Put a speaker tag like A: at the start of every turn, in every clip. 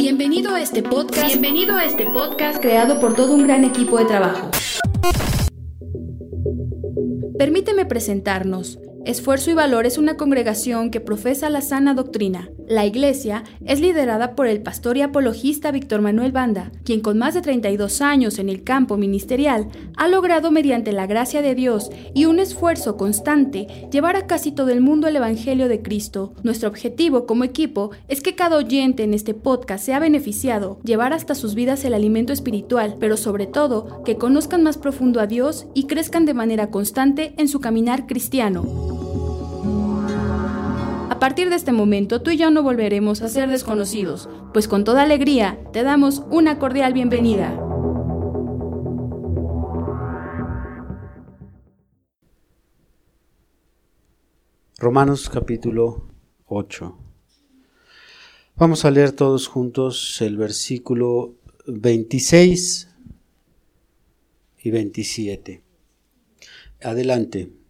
A: Bienvenido a este podcast. Bienvenido a este podcast creado por todo un gran equipo de trabajo. Permíteme presentarnos. Esfuerzo y Valor es una congregación que profesa la sana doctrina. La iglesia es liderada por el pastor y apologista Víctor Manuel Banda, quien con más de 32 años en el campo ministerial ha logrado mediante la gracia de Dios y un esfuerzo constante llevar a casi todo el mundo el Evangelio de Cristo. Nuestro objetivo como equipo es que cada oyente en este podcast sea beneficiado, llevar hasta sus vidas el alimento espiritual, pero sobre todo que conozcan más profundo a Dios y crezcan de manera constante en su caminar cristiano. A partir de este momento tú y yo no volveremos a ser desconocidos, pues con toda alegría te damos una cordial bienvenida.
B: Romanos capítulo 8. Vamos a leer todos juntos el versículo 26 y 27. Adelante.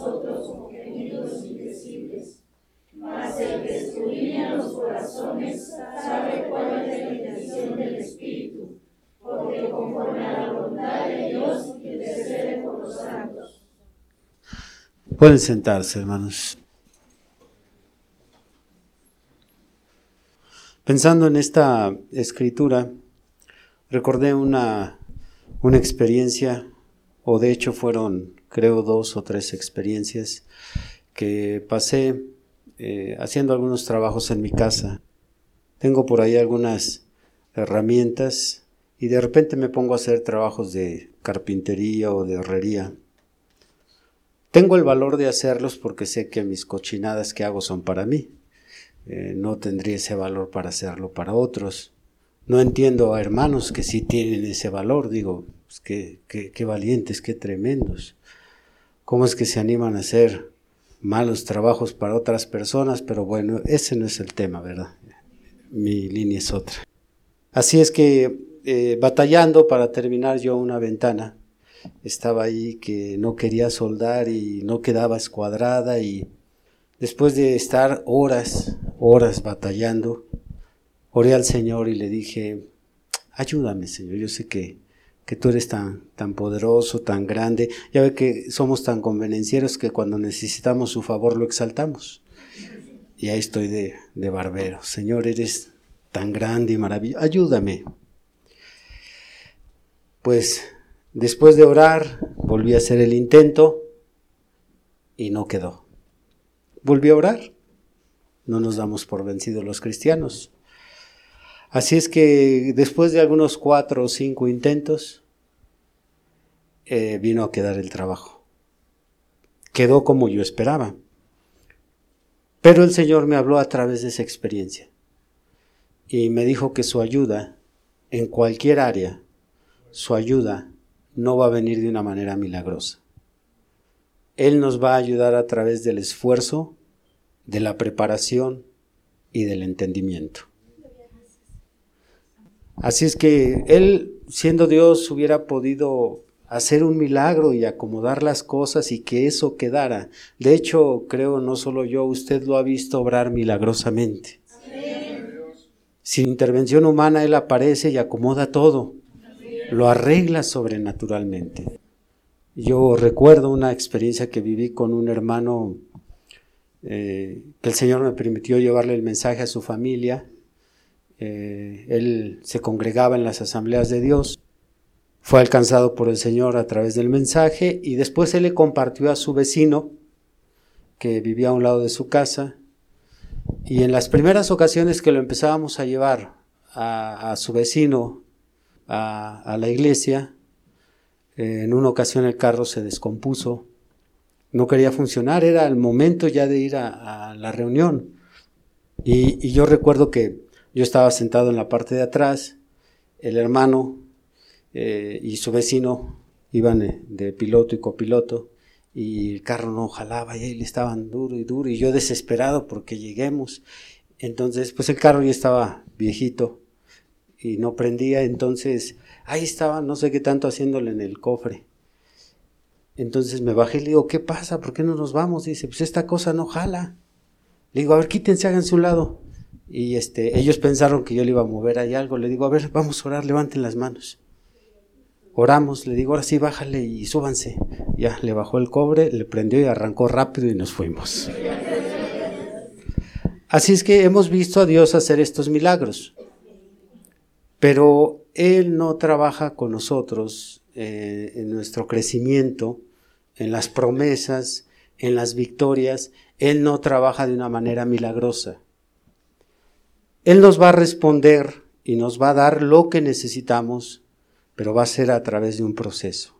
C: nosotros como gemidos indecibles. Mas el que escudriña los corazones sabe cuál es la intención del Espíritu, porque conforme a la voluntad de Dios intercede por los santos.
B: Pueden sentarse, hermanos. Pensando en esta escritura, recordé una, una experiencia, o de hecho fueron creo, dos o tres experiencias que pasé eh, haciendo algunos trabajos en mi casa. Tengo por ahí algunas herramientas y de repente me pongo a hacer trabajos de carpintería o de herrería. Tengo el valor de hacerlos porque sé que mis cochinadas que hago son para mí. Eh, no tendría ese valor para hacerlo para otros. No entiendo a hermanos que sí tienen ese valor. Digo, pues qué, qué valientes, qué tremendos cómo es que se animan a hacer malos trabajos para otras personas, pero bueno, ese no es el tema, ¿verdad? Mi línea es otra. Así es que eh, batallando para terminar yo una ventana, estaba ahí que no quería soldar y no quedaba escuadrada y después de estar horas, horas batallando, oré al Señor y le dije, ayúdame Señor, yo sé que que tú eres tan, tan poderoso, tan grande. Ya ve que somos tan convenencieros que cuando necesitamos su favor lo exaltamos. Y ahí estoy de, de barbero. Señor, eres tan grande y maravilloso. Ayúdame. Pues después de orar, volví a hacer el intento y no quedó. Volví a orar. No nos damos por vencidos los cristianos. Así es que después de algunos cuatro o cinco intentos, eh, vino a quedar el trabajo. Quedó como yo esperaba. Pero el Señor me habló a través de esa experiencia y me dijo que su ayuda en cualquier área, su ayuda no va a venir de una manera milagrosa. Él nos va a ayudar a través del esfuerzo, de la preparación y del entendimiento. Así es que Él, siendo Dios, hubiera podido hacer un milagro y acomodar las cosas y que eso quedara. De hecho, creo no solo yo, usted lo ha visto obrar milagrosamente. Sin intervención humana, Él aparece y acomoda todo. Lo arregla sobrenaturalmente. Yo recuerdo una experiencia que viví con un hermano eh, que el Señor me permitió llevarle el mensaje a su familia eh, él se congregaba en las asambleas de Dios, fue alcanzado por el Señor a través del mensaje y después él le compartió a su vecino que vivía a un lado de su casa y en las primeras ocasiones que lo empezábamos a llevar a, su vecino a, la iglesia, eh, en una ocasión el carro se descompuso, no quería funcionar, era el momento ya de ir a, la reunión. y, yo recuerdo que yo estaba sentado en la parte de atrás, el hermano eh, y su vecino iban de piloto y copiloto y el carro no jalaba y ahí estaban duro y duro y yo desesperado porque lleguemos. Entonces, pues el carro ya estaba viejito y no prendía, entonces ahí estaba, no sé qué tanto haciéndole en el cofre. Entonces me bajé y le digo, ¿qué pasa? ¿Por qué no nos vamos? Dice, pues esta cosa no jala. Le digo, a ver, quítense, háganse un lado. Y este, ellos pensaron que yo le iba a mover ahí algo. Le digo, a ver, vamos a orar, levanten las manos. Oramos, le digo, ahora sí, bájale y súbanse. Ya, le bajó el cobre, le prendió y arrancó rápido y nos fuimos. Así es que hemos visto a Dios hacer estos milagros. Pero Él no trabaja con nosotros eh, en nuestro crecimiento, en las promesas, en las victorias. Él no trabaja de una manera milagrosa. Él nos va a responder y nos va a dar lo que necesitamos, pero va a ser a través de un proceso.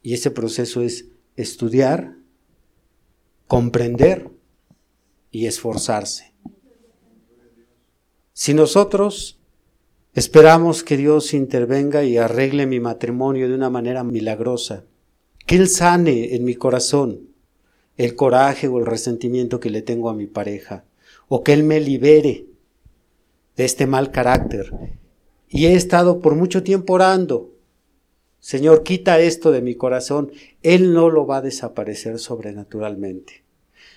B: Y ese proceso es estudiar, comprender y esforzarse. Si nosotros esperamos que Dios intervenga y arregle mi matrimonio de una manera milagrosa, que Él sane en mi corazón el coraje o el resentimiento que le tengo a mi pareja, o que Él me libere de este mal carácter. Y he estado por mucho tiempo orando. Señor, quita esto de mi corazón. Él no lo va a desaparecer sobrenaturalmente.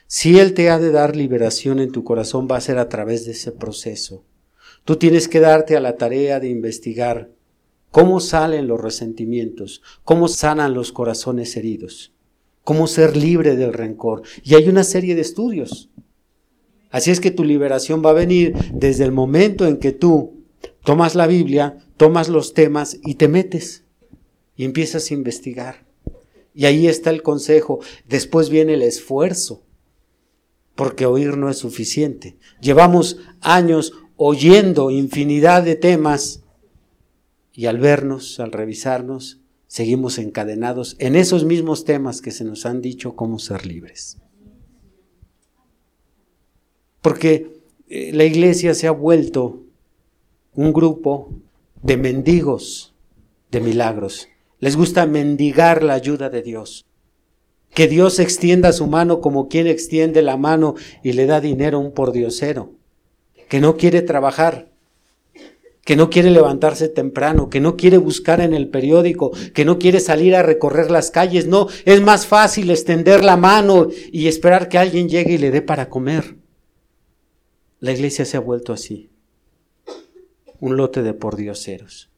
B: Si Él te ha de dar liberación en tu corazón, va a ser a través de ese proceso. Tú tienes que darte a la tarea de investigar cómo salen los resentimientos, cómo sanan los corazones heridos, cómo ser libre del rencor. Y hay una serie de estudios. Así es que tu liberación va a venir desde el momento en que tú tomas la Biblia, tomas los temas y te metes y empiezas a investigar. Y ahí está el consejo. Después viene el esfuerzo, porque oír no es suficiente. Llevamos años oyendo infinidad de temas y al vernos, al revisarnos, seguimos encadenados en esos mismos temas que se nos han dicho cómo ser libres porque eh, la iglesia se ha vuelto un grupo de mendigos de milagros. Les gusta mendigar la ayuda de Dios. Que Dios extienda su mano como quien extiende la mano y le da dinero a un pordiosero. Que no quiere trabajar, que no quiere levantarse temprano, que no quiere buscar en el periódico, que no quiere salir a recorrer las calles. No, es más fácil extender la mano y esperar que alguien llegue y le dé para comer. La iglesia se ha vuelto así. Un lote de pordioseros.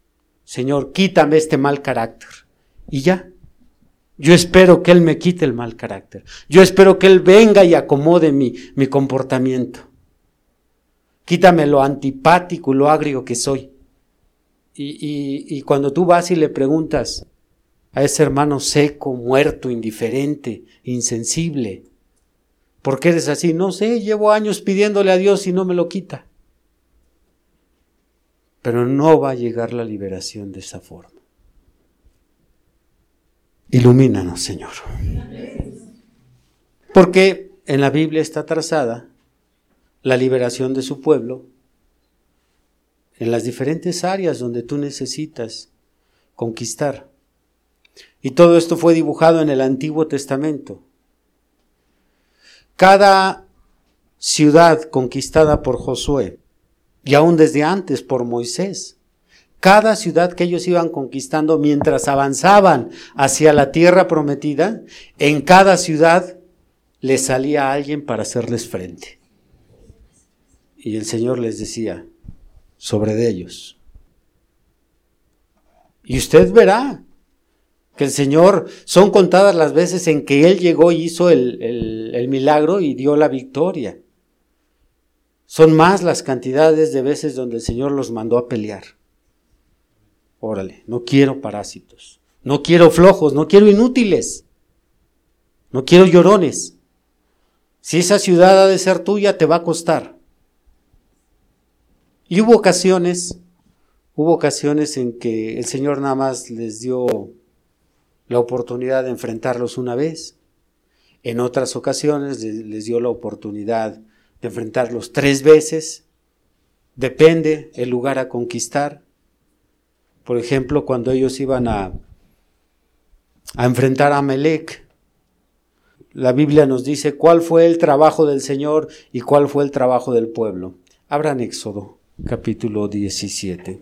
B: Señor, quítame este mal carácter. Y ya. Yo espero que Él me quite el mal carácter. Yo espero que Él venga y acomode mi, mi comportamiento. Quítame lo antipático y lo agrio que soy. Y, y cuando tú vas y le preguntas a ese hermano seco, muerto, indiferente, insensible, ¿Por qué eres así? No sé, llevo años pidiéndole a Dios y no me lo quita. Pero no va a llegar la liberación de esa forma. Ilumínanos, Señor. Porque en la Biblia está trazada la liberación de su pueblo en las diferentes áreas donde tú necesitas conquistar. Y todo esto fue dibujado en el Antiguo Testamento. Cada ciudad conquistada por Josué, y aún desde antes por Moisés, cada ciudad que ellos iban conquistando mientras avanzaban hacia la tierra prometida, en cada ciudad les salía alguien para hacerles frente. Y el Señor les decía, sobre ellos. Y usted verá que el Señor, son contadas las veces en que Él llegó y hizo el, el, milagro y dio la victoria. Son más las cantidades de veces donde el Señor los mandó a pelear. Órale, no quiero parásitos, no quiero flojos, no quiero inútiles, no quiero llorones. Si esa ciudad ha de ser tuya, te va a costar. Y hubo ocasiones, hubo ocasiones en que el Señor nada más les dio la oportunidad de enfrentarlos una vez. En otras ocasiones les dio la oportunidad de enfrentarlos tres veces. Depende el lugar a conquistar. Por ejemplo, cuando ellos iban a, a enfrentar a Melec, la Biblia nos dice cuál fue el trabajo del Señor y cuál fue el trabajo del pueblo. Abran Éxodo, capítulo 17.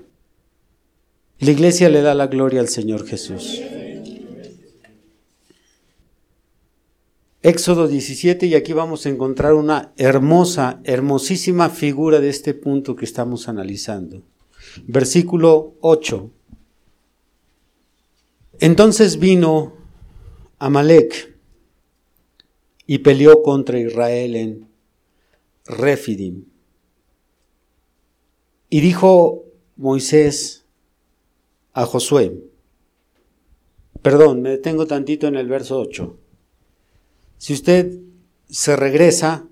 B: La iglesia le da la gloria al Señor Jesús. Éxodo 17 y aquí vamos a encontrar una hermosa, hermosísima figura de este punto que estamos analizando. Versículo 8. Entonces vino Amalek y peleó contra Israel en Refidim. Y dijo Moisés a Josué, perdón, me detengo tantito en el verso 8. Si usted se regresa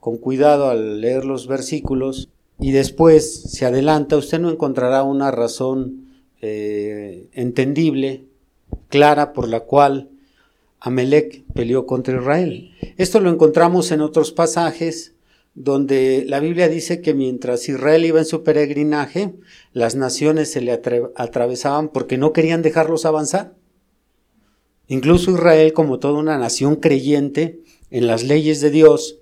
B: con cuidado al leer los versículos y después se adelanta, usted no encontrará una razón eh, entendible, clara, por la cual Amelec peleó contra Israel. Esto lo encontramos en otros pasajes donde la Biblia dice que mientras Israel iba en su peregrinaje, las naciones se le atravesaban porque no querían dejarlos avanzar. Incluso Israel, como toda una nación creyente en las leyes de Dios,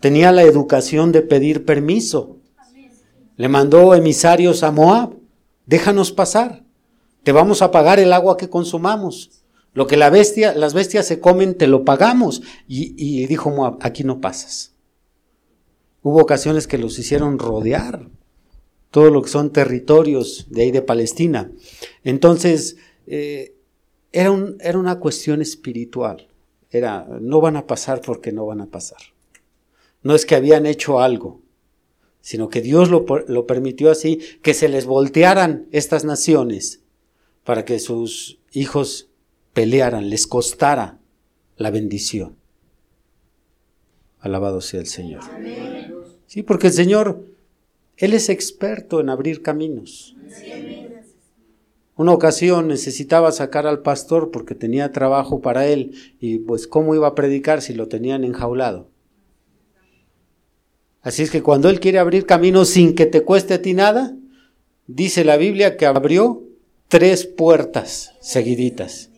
B: tenía la educación de pedir permiso. Le mandó emisarios a Moab, déjanos pasar, te vamos a pagar el agua que consumamos. Lo que la bestia, las bestias se comen, te lo pagamos. Y, y dijo Moab, aquí no pasas. Hubo ocasiones que los hicieron rodear, todo lo que son territorios de ahí de Palestina. Entonces, eh, era, un, era una cuestión espiritual. Era, no van a pasar porque no van a pasar. No es que habían hecho algo, sino que Dios lo, lo permitió así, que se les voltearan estas naciones para que sus hijos pelearan, les costara la bendición. Alabado sea el Señor. Sí, porque el Señor, Él es experto en abrir caminos. Una ocasión necesitaba sacar al pastor porque tenía trabajo para él y pues cómo iba a predicar si lo tenían enjaulado. Así es que cuando él quiere abrir caminos sin que te cueste a ti nada, dice la Biblia que abrió tres puertas seguiditas.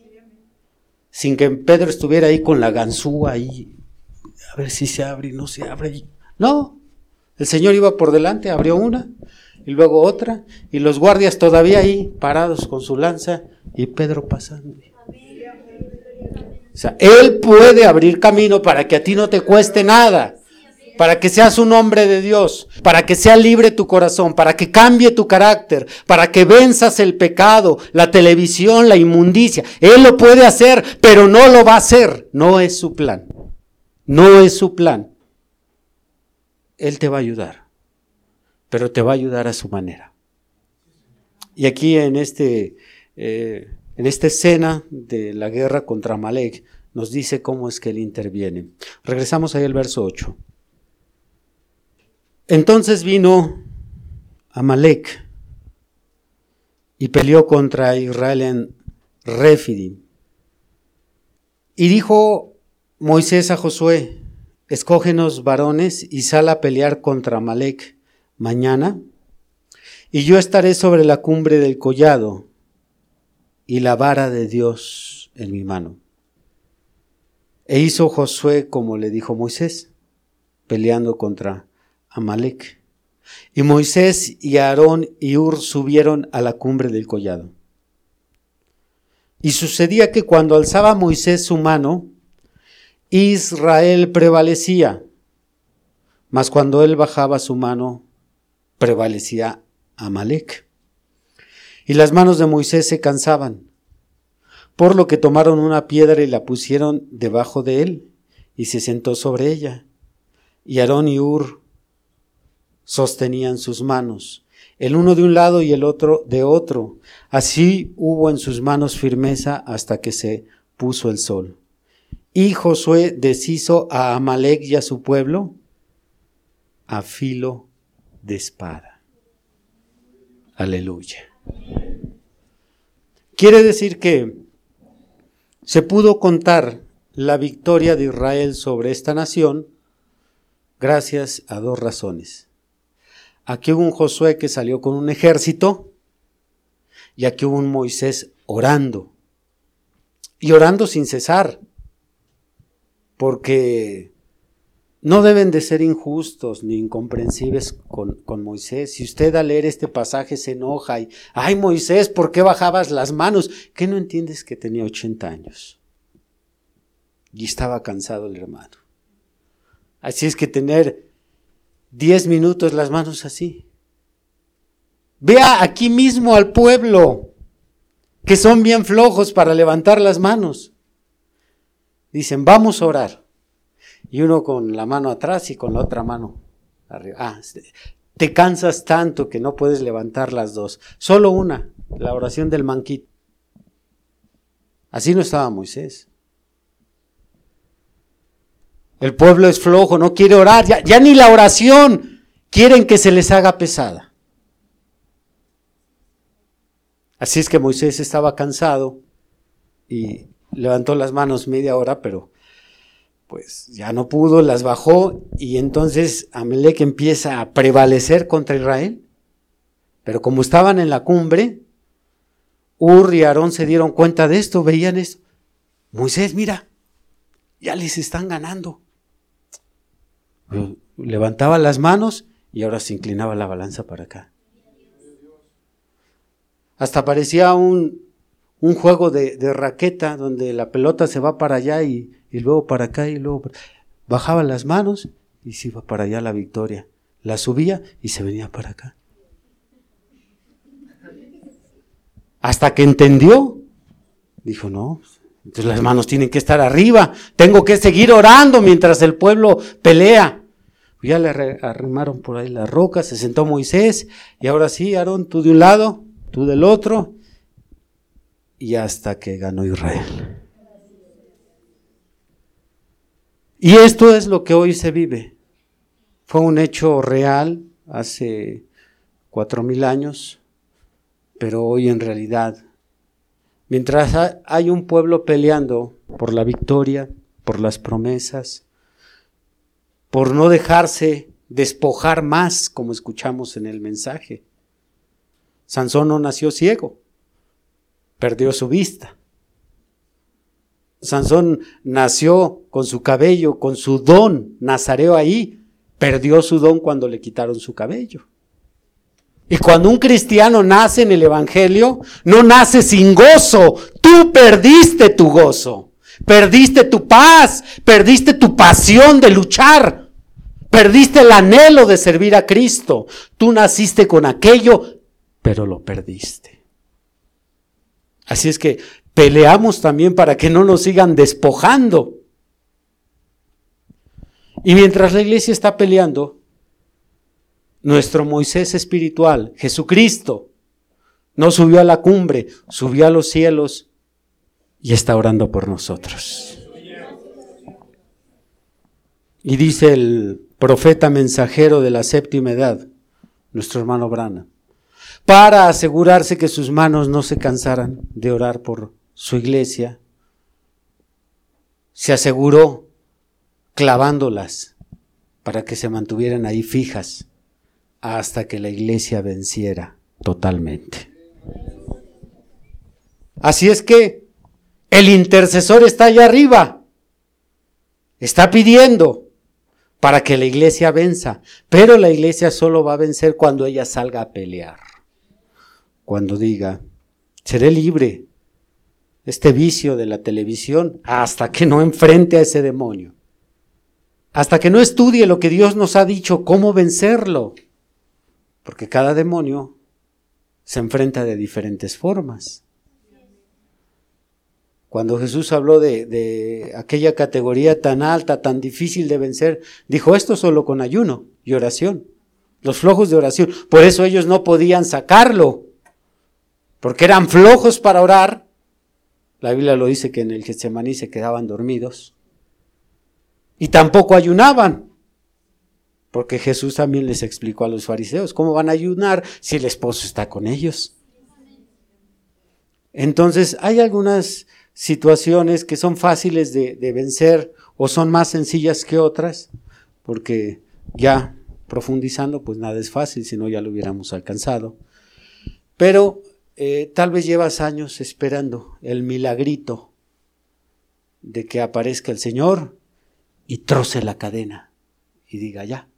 B: Sin que Pedro estuviera ahí con la ganzúa ahí, a ver si se abre y no se abre. No, el Señor iba por delante, abrió una, y luego otra, y los guardias todavía ahí, parados con su lanza, y Pedro pasando. O sea, Él puede abrir camino para que a ti no te cueste nada, para que seas un hombre de Dios, para que sea libre tu corazón, para que cambie tu carácter, para que venzas el pecado, la televisión, la inmundicia. Él lo puede hacer, pero no lo va a hacer. No es su plan. No es su plan. Él te va a ayudar pero te va a ayudar a su manera. Y aquí en, este, eh, en esta escena de la guerra contra Malek nos dice cómo es que él interviene. Regresamos ahí al verso 8. Entonces vino Amalek y peleó contra Israel en Refidim. Y dijo Moisés a Josué, escógenos varones y sal a pelear contra Amalek mañana, y yo estaré sobre la cumbre del collado y la vara de Dios en mi mano. E hizo Josué como le dijo Moisés, peleando contra Amalek. Y Moisés y Aarón y Ur subieron a la cumbre del collado. Y sucedía que cuando alzaba Moisés su mano, Israel prevalecía, mas cuando él bajaba su mano, prevalecía Amalek. Y las manos de Moisés se cansaban, por lo que tomaron una piedra y la pusieron debajo de él, y se sentó sobre ella. Y Aarón y Ur sostenían sus manos, el uno de un lado y el otro de otro. Así hubo en sus manos firmeza hasta que se puso el sol. Y Josué deshizo a Amalek y a su pueblo a filo de espada. Aleluya. Quiere decir que se pudo contar la victoria de Israel sobre esta nación gracias a dos razones. Aquí hubo un Josué que salió con un ejército y aquí hubo un Moisés orando. Y orando sin cesar, porque no deben de ser injustos ni incomprensibles con, Moisés. Si usted al leer este pasaje se enoja y, ay Moisés, ¿por qué bajabas las manos? ¿Qué no entiendes que tenía 80 años? Y estaba cansado el hermano. Así es que tener 10 minutos las manos así. Vea aquí mismo al pueblo, que son bien flojos para levantar las manos. Dicen, vamos a orar y uno con la mano atrás y con la otra mano arriba. Ah, te cansas tanto que no puedes levantar las dos. Solo una, la oración del manquito. Así no estaba Moisés. El pueblo es flojo, no quiere orar, ya, ya ni la oración quieren que se les haga pesada. Así es que Moisés estaba cansado y levantó las manos media hora, pero pues ya no pudo, las bajó y entonces Amelec empieza a prevalecer contra Israel. Pero como estaban en la cumbre, Ur y Aarón se dieron cuenta de esto, veían esto. Moisés, mira, ya les están ganando. Levantaba las manos y ahora se inclinaba la balanza para acá. Hasta parecía un, un juego de raqueta donde la pelota se va para allá y y luego para acá y luego bajaba las manos y se iba para allá la victoria. La subía y se venía para acá. Hasta que entendió, dijo, no, entonces las manos tienen que estar arriba, tengo que seguir orando mientras el pueblo pelea. Ya le arrimaron por ahí las rocas, se sentó Moisés y ahora sí, Aarón, tú de un lado, tú del otro, y hasta que ganó Israel. Y esto es lo que hoy se vive. Fue un hecho real hace cuatro mil años, pero hoy en realidad, mientras hay un pueblo peleando por la victoria, por las promesas, por no dejarse despojar más, como escuchamos en el mensaje. Sansón no nació ciego, perdió su vista. Sansón nació con su cabello, con su don nazareo ahí, perdió su don cuando le quitaron su cabello. Y cuando un cristiano nace en el Evangelio, no nace sin gozo, tú perdiste tu gozo, perdiste tu paz, perdiste tu pasión de luchar, perdiste el anhelo de servir a Cristo. Tú naciste con aquello, pero lo perdiste. Así es que peleamos también para que no nos sigan despojando. Y mientras la iglesia está peleando, nuestro Moisés espiritual, Jesucristo, no subió a la cumbre, subió a los cielos y está orando por nosotros. Y dice el profeta mensajero de la séptima edad, nuestro hermano Brana, para asegurarse que sus manos no se cansaran de orar por su iglesia, se aseguró clavándolas para que se mantuvieran ahí fijas hasta que la iglesia venciera totalmente. Así es que el intercesor está allá arriba, está pidiendo para que la iglesia venza, pero la iglesia solo va a vencer cuando ella salga a pelear, cuando diga, seré libre, este vicio de la televisión hasta que no enfrente a ese demonio. Hasta que no estudie lo que Dios nos ha dicho, cómo vencerlo. Porque cada demonio se enfrenta de diferentes formas. Cuando Jesús habló de, de, aquella categoría tan alta, tan difícil de vencer, dijo esto solo con ayuno y oración. Los flojos de oración. Por eso ellos no podían sacarlo. Porque eran flojos para orar la Biblia lo dice que en el Getsemaní se quedaban dormidos. Y tampoco ayunaban. Porque Jesús también les explicó a los fariseos, ¿cómo van a ayunar si el esposo está con ellos? Entonces, hay algunas situaciones que son fáciles de, de, vencer o son más sencillas que otras, porque ya profundizando, pues nada es fácil, si no ya lo hubiéramos alcanzado. Pero eh, tal vez llevas años esperando el milagrito de que aparezca el Señor y troce la cadena y diga ya,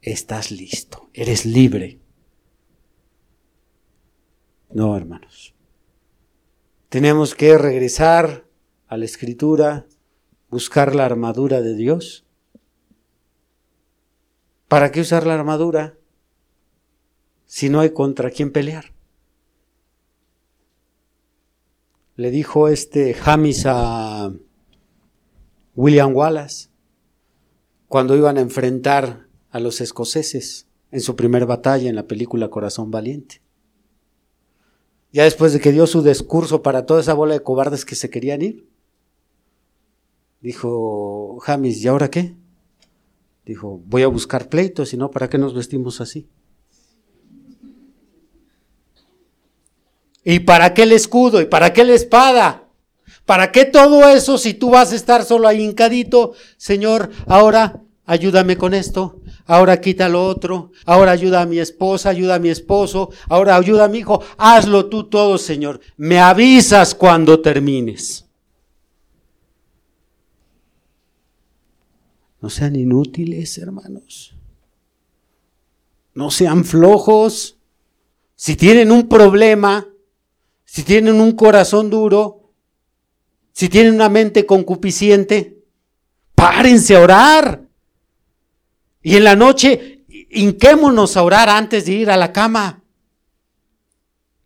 B: estás listo, eres libre. No, hermanos. Tenemos que regresar a la escritura, buscar la armadura de Dios. ¿Para qué usar la armadura si no hay contra quién pelear? Le dijo este Jamis a William Wallace cuando iban a enfrentar a los escoceses en su primera batalla en la película Corazón Valiente. Ya después de que dio su discurso para toda esa bola de cobardes que se querían ir, dijo Jamis, ¿y ahora qué? Dijo, voy a buscar pleitos, si no, ¿para qué nos vestimos así? ¿Y para qué el escudo? ¿Y para qué la espada? ¿Para qué todo eso si tú vas a estar solo ahí hincadito? Señor, ahora ayúdame con esto, ahora quita lo otro, ahora ayuda a mi esposa, ayuda a mi esposo, ahora ayuda a mi hijo, hazlo tú todo, Señor. Me avisas cuando termines. No sean inútiles, hermanos. No sean flojos. Si tienen un problema, si tienen un corazón duro, si tienen una mente concupisciente, párense a orar. Y en la noche, hinquémonos a orar antes de ir a la cama.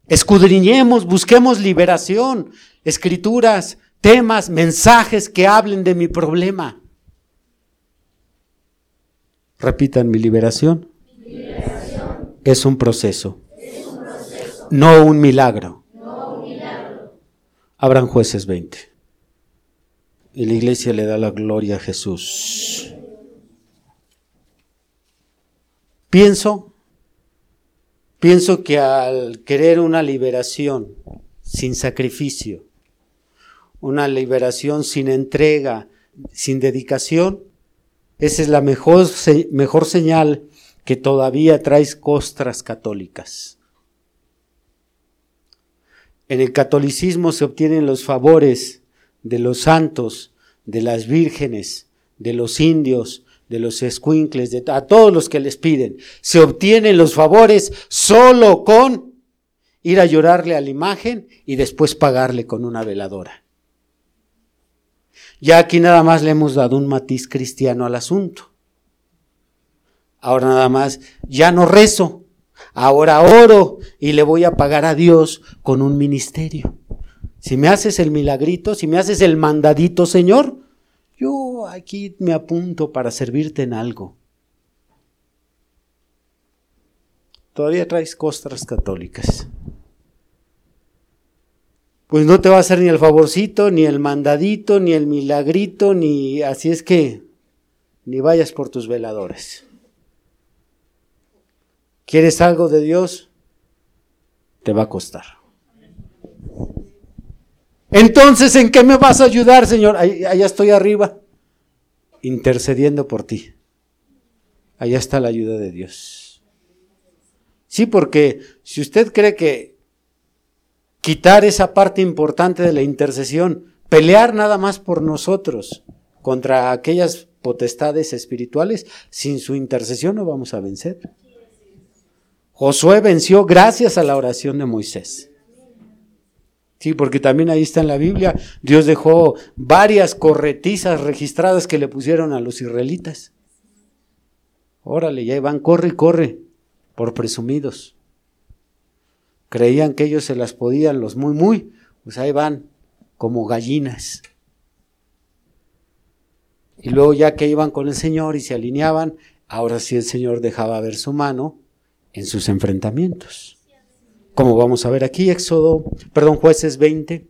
B: Escudriñemos, busquemos liberación, escrituras, temas, mensajes que hablen de mi problema. Repitan, mi liberación, es un proceso, no un milagro. Abran jueces 20. Y la iglesia le da la gloria a Jesús. Pienso, pienso que al querer una liberación sin sacrificio, una liberación sin entrega, sin dedicación, esa es la mejor, mejor señal que todavía traes costras católicas. En el catolicismo se obtienen los favores de los santos, de las vírgenes, de los indios, de los escuincles, a todos los que les piden. Se obtienen los favores solo con ir a llorarle a la imagen y después pagarle con una veladora. Ya aquí nada más le hemos dado un matiz cristiano al asunto. Ahora nada más, ya no rezo, ahora oro y le voy a pagar a Dios con un ministerio. Si me haces el milagrito, si me haces el mandadito, Señor, yo aquí me apunto para servirte en algo. Todavía traes costras católicas. Pues no te va a hacer ni el favorcito, ni el mandadito, ni el milagrito, ni así es que ni vayas por tus veladores. ¿Quieres algo de Dios? Te va a costar. Entonces, ¿en qué me vas a ayudar, Señor? allá estoy arriba, intercediendo por ti. Allá está la ayuda de Dios. Sí, porque si usted cree que quitar esa parte importante de la intercesión, pelear nada más por nosotros contra aquellas potestades espirituales, sin su intercesión no vamos a vencer. Josué venció gracias a la oración de Moisés. Sí, porque también ahí está en la Biblia, Dios dejó varias corretizas registradas que le pusieron a los israelitas. Órale, ya iban, corre y corre, por presumidos. Creían que ellos se las podían, los muy, muy, pues ahí van, como gallinas. Y luego ya que iban con el Señor y se alineaban, ahora sí el Señor dejaba ver su mano en sus enfrentamientos como vamos a ver aquí, Éxodo, perdón, jueces 20.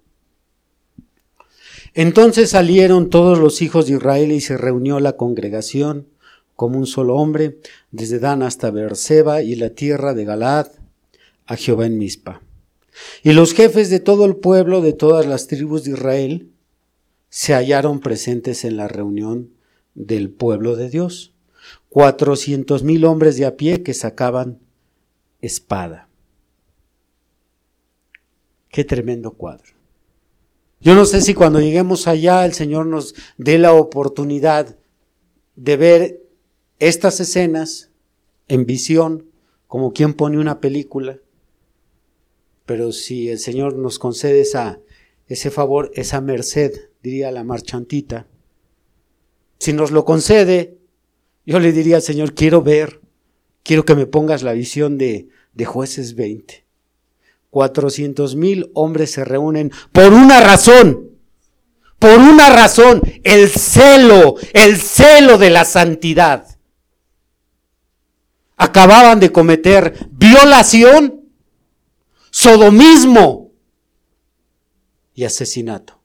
B: Entonces salieron todos los hijos de Israel y se reunió la congregación como un solo hombre, desde Dan hasta Beerseba y la tierra de Galad, a Jehová en Mizpa. Y los jefes de todo el pueblo, de todas las tribus de Israel, se hallaron presentes en la reunión del pueblo de Dios. Cuatrocientos mil hombres de a pie que sacaban espada. Qué tremendo cuadro. Yo no sé si cuando lleguemos allá el Señor nos dé la oportunidad de ver estas escenas en visión, como quien pone una película, pero si el Señor nos concede esa, ese favor, esa merced, diría la marchantita, si nos lo concede, yo le diría al Señor, quiero ver, quiero que me pongas la visión de, de jueces 20. 400 mil hombres se reúnen por una razón, por una razón, el celo, el celo de la santidad. Acababan de cometer violación, sodomismo y asesinato.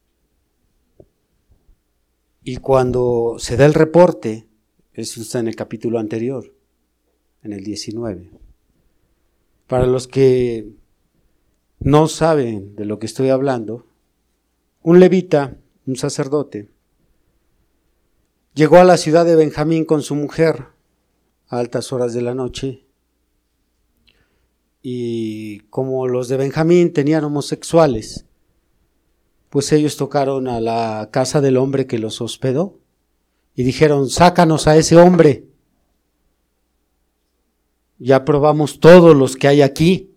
B: Y cuando se da el reporte, eso está en el capítulo anterior, en el 19. Para los que no saben de lo que estoy hablando, un levita, un sacerdote, llegó a la ciudad de Benjamín con su mujer a altas horas de la noche y como los de Benjamín tenían homosexuales, pues ellos tocaron a la casa del hombre que los hospedó y dijeron, sácanos a ese hombre. Ya probamos todos los que hay aquí,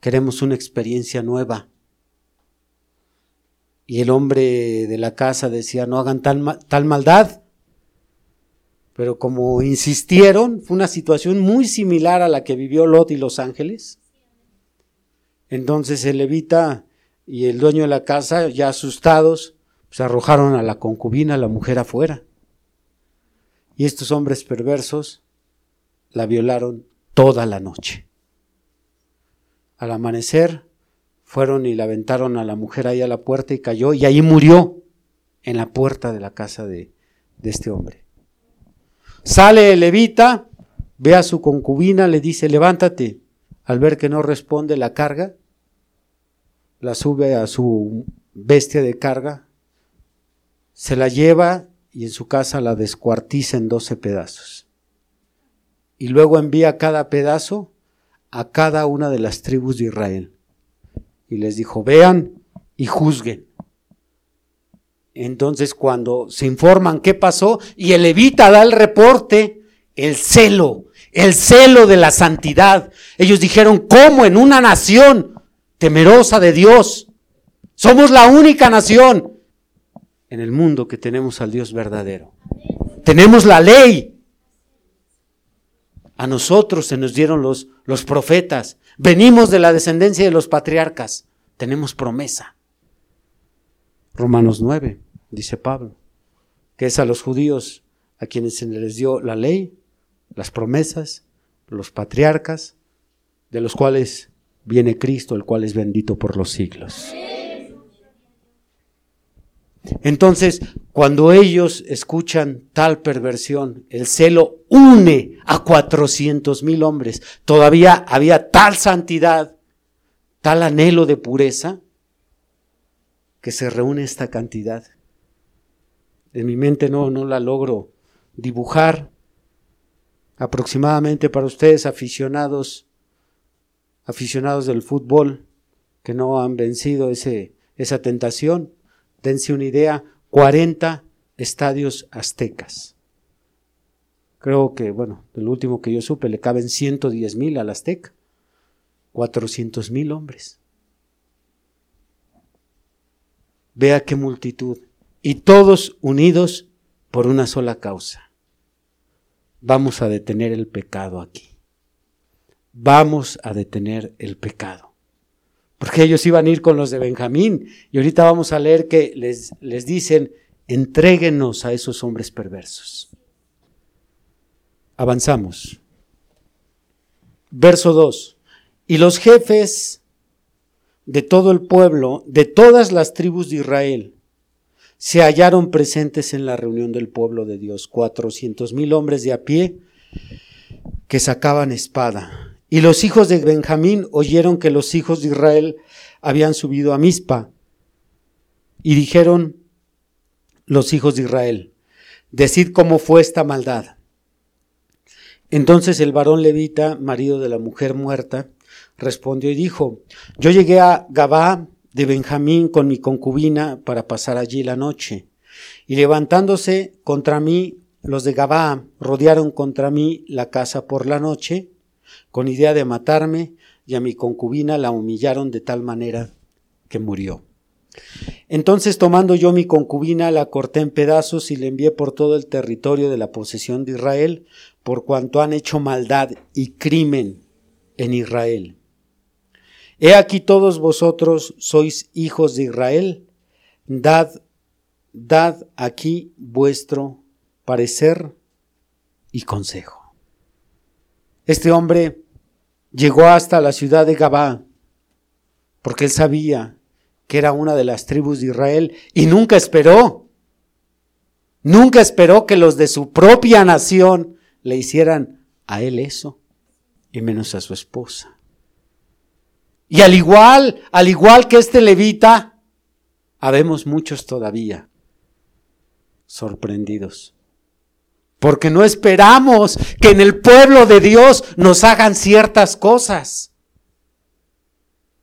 B: queremos una experiencia nueva. Y el hombre de la casa decía, no hagan tal, tal maldad. Pero como insistieron, fue una situación muy similar a la que vivió Lot y los ángeles. Entonces el levita y el dueño de la casa, ya asustados, se arrojaron a la concubina, a la mujer afuera. Y estos hombres perversos la violaron toda la noche. Al amanecer fueron y la aventaron a la mujer ahí a la puerta y cayó y ahí murió en la puerta de la casa de, de este hombre. Sale el levita, ve a su concubina, le dice, levántate. Al ver que no responde, la carga la sube a su bestia de carga, se la lleva y en su casa la descuartiza en doce pedazos. Y luego envía cada pedazo a cada una de las tribus de Israel. Y les dijo, vean y juzguen. Entonces cuando se informan qué pasó y el levita da el reporte, el celo, el celo de la santidad. Ellos dijeron, ¿cómo en una nación temerosa de Dios. Somos la única nación en el mundo que tenemos al Dios verdadero. Tenemos la ley. A nosotros se nos dieron los, los profetas. Venimos de la descendencia de los patriarcas. Tenemos promesa. Romanos 9, dice Pablo, que es a los judíos a quienes se les dio la ley, las promesas, los patriarcas, de los cuales viene Cristo, el cual es bendito por los siglos. Entonces, cuando ellos escuchan tal perversión, el celo une a cuatrocientos mil hombres. Todavía había tal santidad, tal anhelo de pureza, que se reúne esta cantidad. En mi mente no, no la logro dibujar. Aproximadamente para ustedes aficionados aficionados del fútbol que no han vencido ese, esa tentación, dense una idea, 40 estadios aztecas. Creo que, bueno, el último que yo supe, le caben 110 mil al Azteca, 400 mil hombres. Vea qué multitud. Y todos unidos por una sola causa. Vamos a detener el pecado aquí vamos a detener el pecado. Porque ellos iban a ir con los de Benjamín y ahorita vamos a leer que les, les dicen, entréguenos a esos hombres perversos. Avanzamos. Verso 2. Y los jefes de todo el pueblo, de todas las tribus de Israel, se hallaron presentes en la reunión del pueblo de Dios, cuatrocientos mil hombres de a pie que sacaban espada y los hijos de Benjamín oyeron que los hijos de Israel habían subido a Mizpa. Y dijeron los hijos de Israel, decid cómo fue esta maldad. Entonces el varón levita, marido de la mujer muerta, respondió y dijo, yo llegué a Gabá de Benjamín con mi concubina para pasar allí la noche. Y levantándose contra mí los de Gabá rodearon contra mí la casa por la noche, con idea de matarme, y a mi concubina la humillaron de tal manera que murió. Entonces tomando yo mi concubina, la corté en pedazos y la envié por todo el territorio de la posesión de Israel, por cuanto han hecho maldad y crimen en Israel. He aquí todos vosotros sois hijos de Israel, dad, dad aquí vuestro parecer y consejo. Este hombre llegó hasta la ciudad de Gabá, porque él sabía que era una de las tribus de Israel y nunca esperó, nunca esperó que los de su propia nación le hicieran a él eso, y menos a su esposa. Y al igual, al igual que este levita, habemos muchos todavía sorprendidos. Porque no esperamos que en el pueblo de Dios nos hagan ciertas cosas.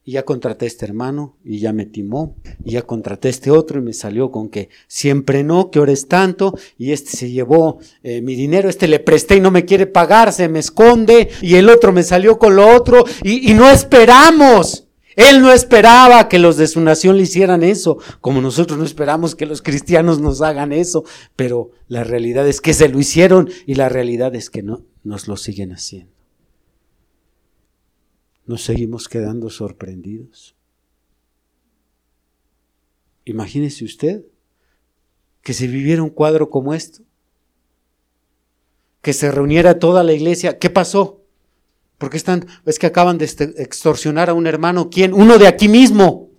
B: Y ya contraté a este hermano y ya me timó, y ya contraté a este otro y me salió con que siempre no, que ahora es tanto, y este se llevó eh, mi dinero, este le presté y no me quiere pagar, se me esconde, y el otro me salió con lo otro, y no esperamos. Él no esperaba que los de su nación le hicieran eso, como nosotros no esperamos que los cristianos nos hagan eso, pero la realidad es que se lo hicieron y la realidad es que no nos lo siguen haciendo nos seguimos quedando sorprendidos. Imagínese usted que se viviera un cuadro como esto, que se reuniera toda la iglesia. ¿Qué pasó? Porque están, es que acaban de este, extorsionar a un hermano, ¿quién? Uno de aquí mismo.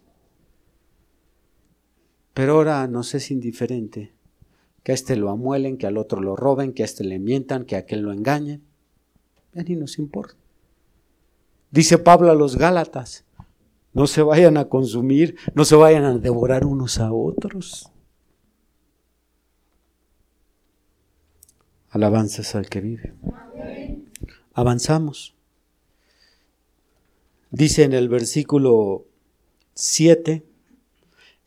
B: Pero ahora nos es indiferente que a este lo amuelen, que al otro lo roben, que a este le mientan, que a aquel lo engañen. Ya ni nos importa. Dice Pablo a los Gálatas, no se vayan a consumir, no se vayan a devorar unos a otros. Alabanzas al que vive. Avanzamos. Dice en el versículo 7,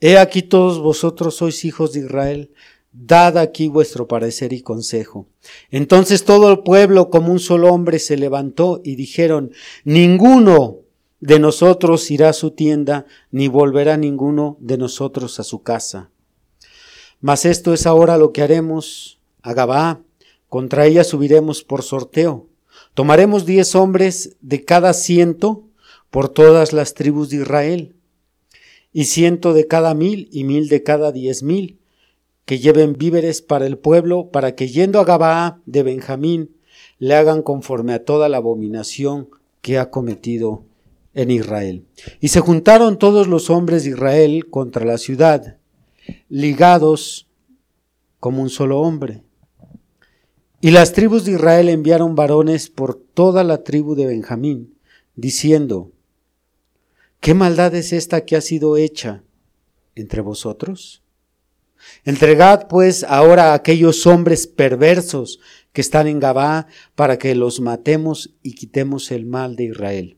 B: He aquí todos vosotros sois hijos de Israel, Dad aquí vuestro parecer y consejo. Entonces todo el pueblo como un solo hombre se levantó y dijeron, ninguno de nosotros irá a su tienda, ni volverá ninguno de nosotros a su casa. Mas esto es ahora lo que haremos a contra ella subiremos por sorteo. Tomaremos diez hombres de cada ciento por todas las tribus de Israel, y ciento de cada mil y mil de cada diez mil que lleven víveres para el pueblo, para que yendo a Gabaa de Benjamín, le hagan conforme a toda la abominación que ha cometido en Israel. Y se juntaron todos los hombres de Israel contra la ciudad, ligados como un solo hombre. Y las tribus de Israel enviaron varones por toda la tribu de Benjamín, diciendo, ¿qué maldad es esta que ha sido hecha entre vosotros? Entregad pues ahora a aquellos hombres perversos que están en Gabá para que los matemos y quitemos el mal de Israel.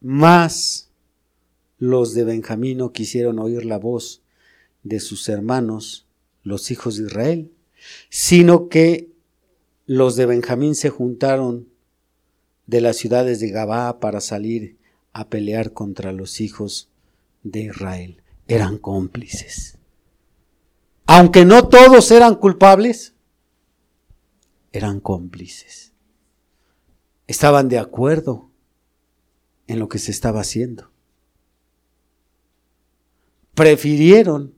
B: Mas los de Benjamín no quisieron oír la voz de sus hermanos, los hijos de Israel, sino que los de Benjamín se juntaron de las ciudades de Gabá para salir a pelear contra los hijos de Israel eran cómplices. Aunque no todos eran culpables, eran cómplices. Estaban de acuerdo en lo que se estaba haciendo. Prefirieron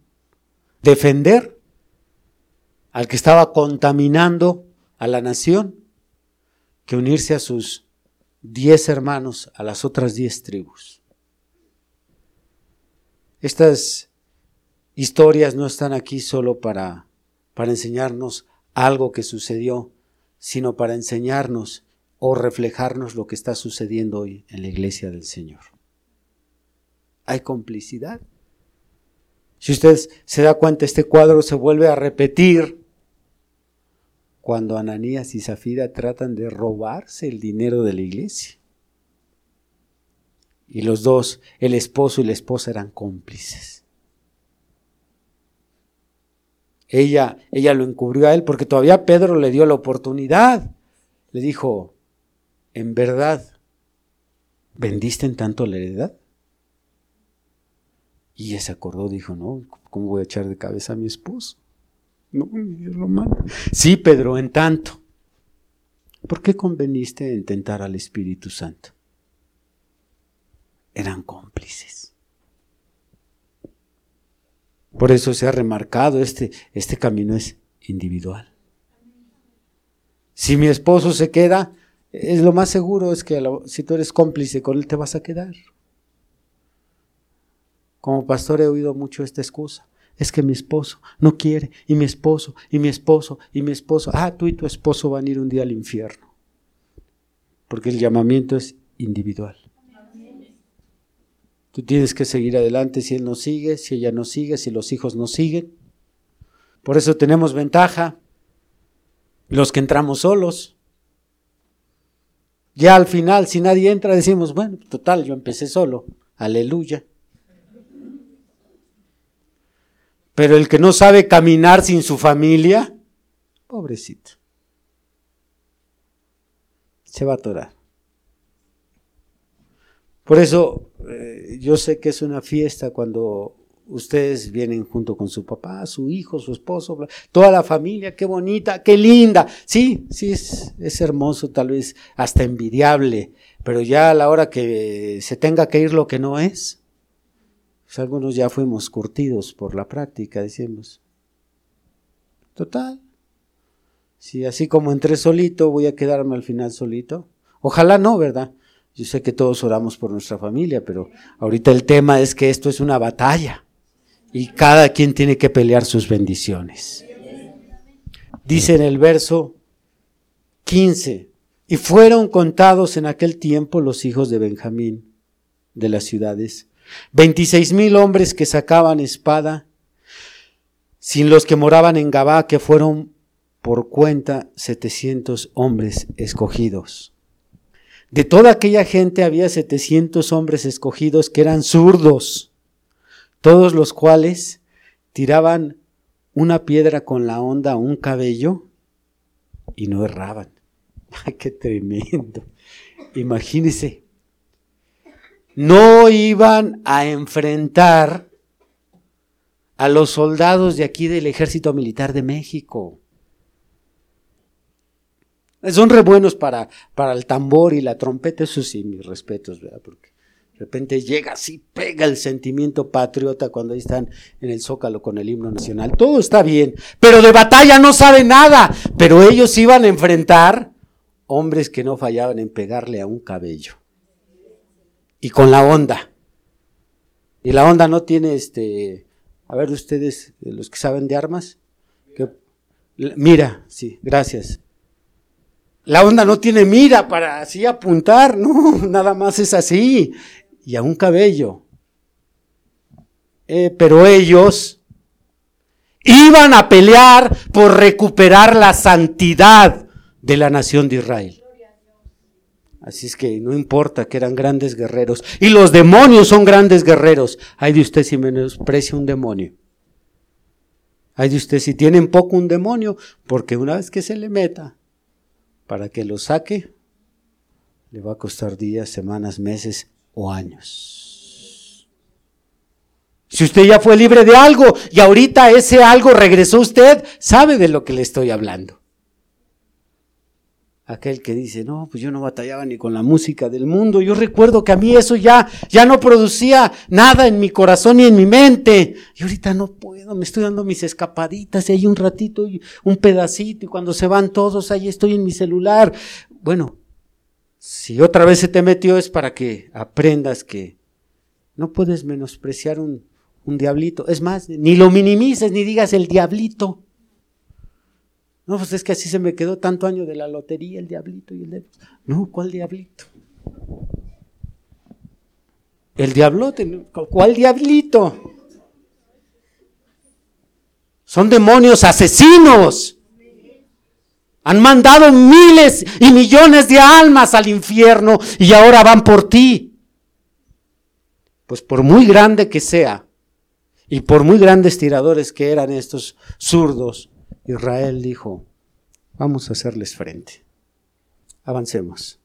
B: defender al que estaba contaminando a la nación que unirse a sus diez hermanos, a las otras diez tribus. Estas historias no están aquí solo para, para enseñarnos algo que sucedió, sino para enseñarnos o reflejarnos lo que está sucediendo hoy en la iglesia del Señor. Hay complicidad. Si usted se da cuenta, este cuadro se vuelve a repetir cuando Ananías y Zafira tratan de robarse el dinero de la iglesia. Y los dos, el esposo y la esposa, eran cómplices. ella, ella lo encubrió a él porque todavía Pedro le dio la oportunidad. Le dijo, en verdad, ¿vendiste en tanto la heredad? Y ella se acordó, dijo, no, ¿cómo voy a echar de cabeza a mi esposo? Sí, Pedro, en tanto. ¿Por qué conveniste en tentar al Espíritu Santo? Eran cómplices. Por eso se ha remarcado, este, este camino es individual. Si mi esposo se queda, es lo más seguro es que si tú eres cómplice con él te vas a quedar. Como pastor he oído mucho esta excusa. Es que mi esposo no quiere, y mi esposo, y mi esposo, y mi esposo. Ah, tú y tu esposo van a ir un día al infierno. Porque el llamamiento es individual. Tú tienes que seguir adelante si él no sigue, si ella no sigue, si los hijos no siguen. Por eso tenemos ventaja los que entramos solos. Ya al final, si nadie entra, decimos, bueno, total, yo empecé solo. Aleluya. Pero el que no sabe caminar sin su familia, pobrecito, se va a atorar. Por eso eh, yo sé que es una fiesta cuando ustedes vienen junto con su papá, su hijo, su esposo, toda la familia, qué bonita, qué linda. Sí, sí, es, es hermoso, tal vez hasta envidiable, pero ya a la hora que se tenga que ir lo que no es, algunos ya fuimos curtidos por la práctica, decimos. Total. Si así como entré solito, voy a quedarme al final solito. Ojalá no, ¿verdad? Yo sé que todos oramos por nuestra familia, pero ahorita el tema es que esto es una batalla y cada quien tiene que pelear sus bendiciones. Dice en el verso 15, y fueron contados en aquel tiempo los hijos de Benjamín de las ciudades, veintiséis mil hombres que sacaban espada, sin los que moraban en Gabá, que fueron por cuenta setecientos hombres escogidos. De toda aquella gente había setecientos hombres escogidos que eran zurdos, todos los cuales tiraban una piedra con la onda un cabello y no erraban. ¡Ay, qué tremendo! Imagínese. No iban a enfrentar a los soldados de aquí del Ejército Militar de México. Son re buenos para, para el tambor y la trompeta, eso sí, mis respetos, ¿verdad? Porque de repente llega así, pega el sentimiento patriota cuando ahí están en el zócalo con el himno nacional. Todo está bien, pero de batalla no sabe nada. Pero ellos iban a enfrentar hombres que no fallaban en pegarle a un cabello. Y con la onda. Y la onda no tiene este, a ver ustedes, los que saben de armas, que, mira, sí, gracias. La onda no tiene mira para así apuntar, no, nada más es así. Y a un cabello. Eh, pero ellos iban a pelear por recuperar la santidad de la nación de Israel. Así es que no importa que eran grandes guerreros. Y los demonios son grandes guerreros. Hay de usted si menosprecia un demonio. Hay de usted si tienen poco un demonio, porque una vez que se le meta, para que lo saque, le va a costar días, semanas, meses o años. Si usted ya fue libre de algo y ahorita ese algo regresó usted, sabe de lo que le estoy hablando. Aquel que dice, no, pues yo no batallaba ni con la música del mundo. Yo recuerdo que a mí eso ya, ya no producía nada en mi corazón ni en mi mente. Y ahorita no puedo, me estoy dando mis escapaditas y hay un ratito y un pedacito y cuando se van todos, ahí estoy en mi celular. Bueno, si otra vez se te metió es para que aprendas que no puedes menospreciar un, un diablito. Es más, ni lo minimices ni digas el diablito. No, pues es que así se me quedó tanto año de la lotería, el diablito y el de... No, ¿cuál diablito? El diablote, ¿cuál diablito? Son demonios asesinos. Han mandado miles y millones de almas al infierno y ahora van por ti. Pues por muy grande que sea, Y por muy grandes tiradores que eran estos zurdos, Israel dijo, vamos a hacerles frente. Avancemos.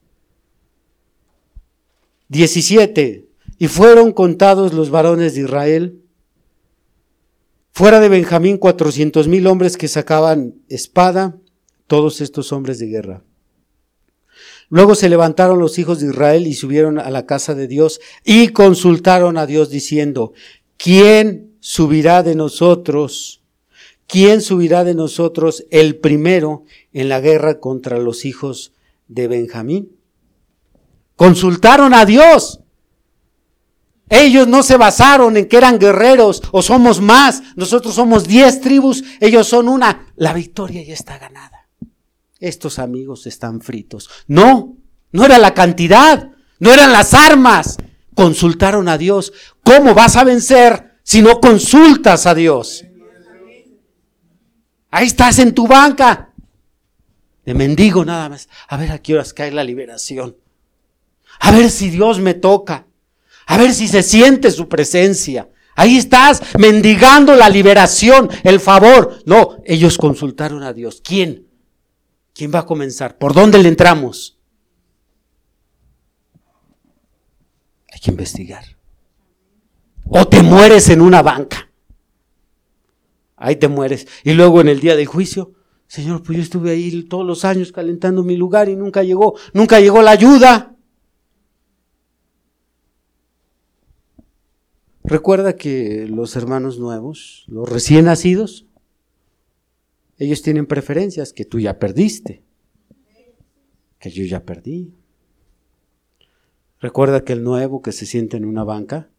B: 17. Y fueron contados los varones de Israel, fuera de Benjamín, cuatrocientos mil hombres que sacaban espada, todos estos hombres de guerra. Luego se levantaron los hijos de Israel y subieron a la casa de Dios y consultaron a Dios diciendo, ¿quién subirá de nosotros? ¿Quién subirá de nosotros el primero en la guerra contra los hijos de Benjamín? Consultaron a Dios. Ellos no se basaron en que eran guerreros o somos más. Nosotros somos diez tribus, ellos son una. La victoria ya está ganada. Estos amigos están fritos. No, no era la cantidad, no eran las armas. Consultaron a Dios. ¿Cómo vas a vencer si no consultas a Dios? Ahí estás en tu banca. De mendigo nada más. A ver a qué horas cae la liberación. A ver si Dios me toca. A ver si se siente su presencia. Ahí estás mendigando la liberación, el favor. No, ellos consultaron a Dios. ¿Quién? ¿Quién va a comenzar? ¿Por dónde le entramos? Hay que investigar. O te mueres en una banca. Ahí te mueres. Y luego en el día del juicio, Señor, pues yo estuve ahí todos los años calentando mi lugar y nunca llegó, nunca llegó la ayuda. Recuerda que los hermanos nuevos, los recién nacidos, ellos tienen preferencias que tú ya perdiste, que yo ya perdí. Recuerda que el nuevo que se siente en una banca,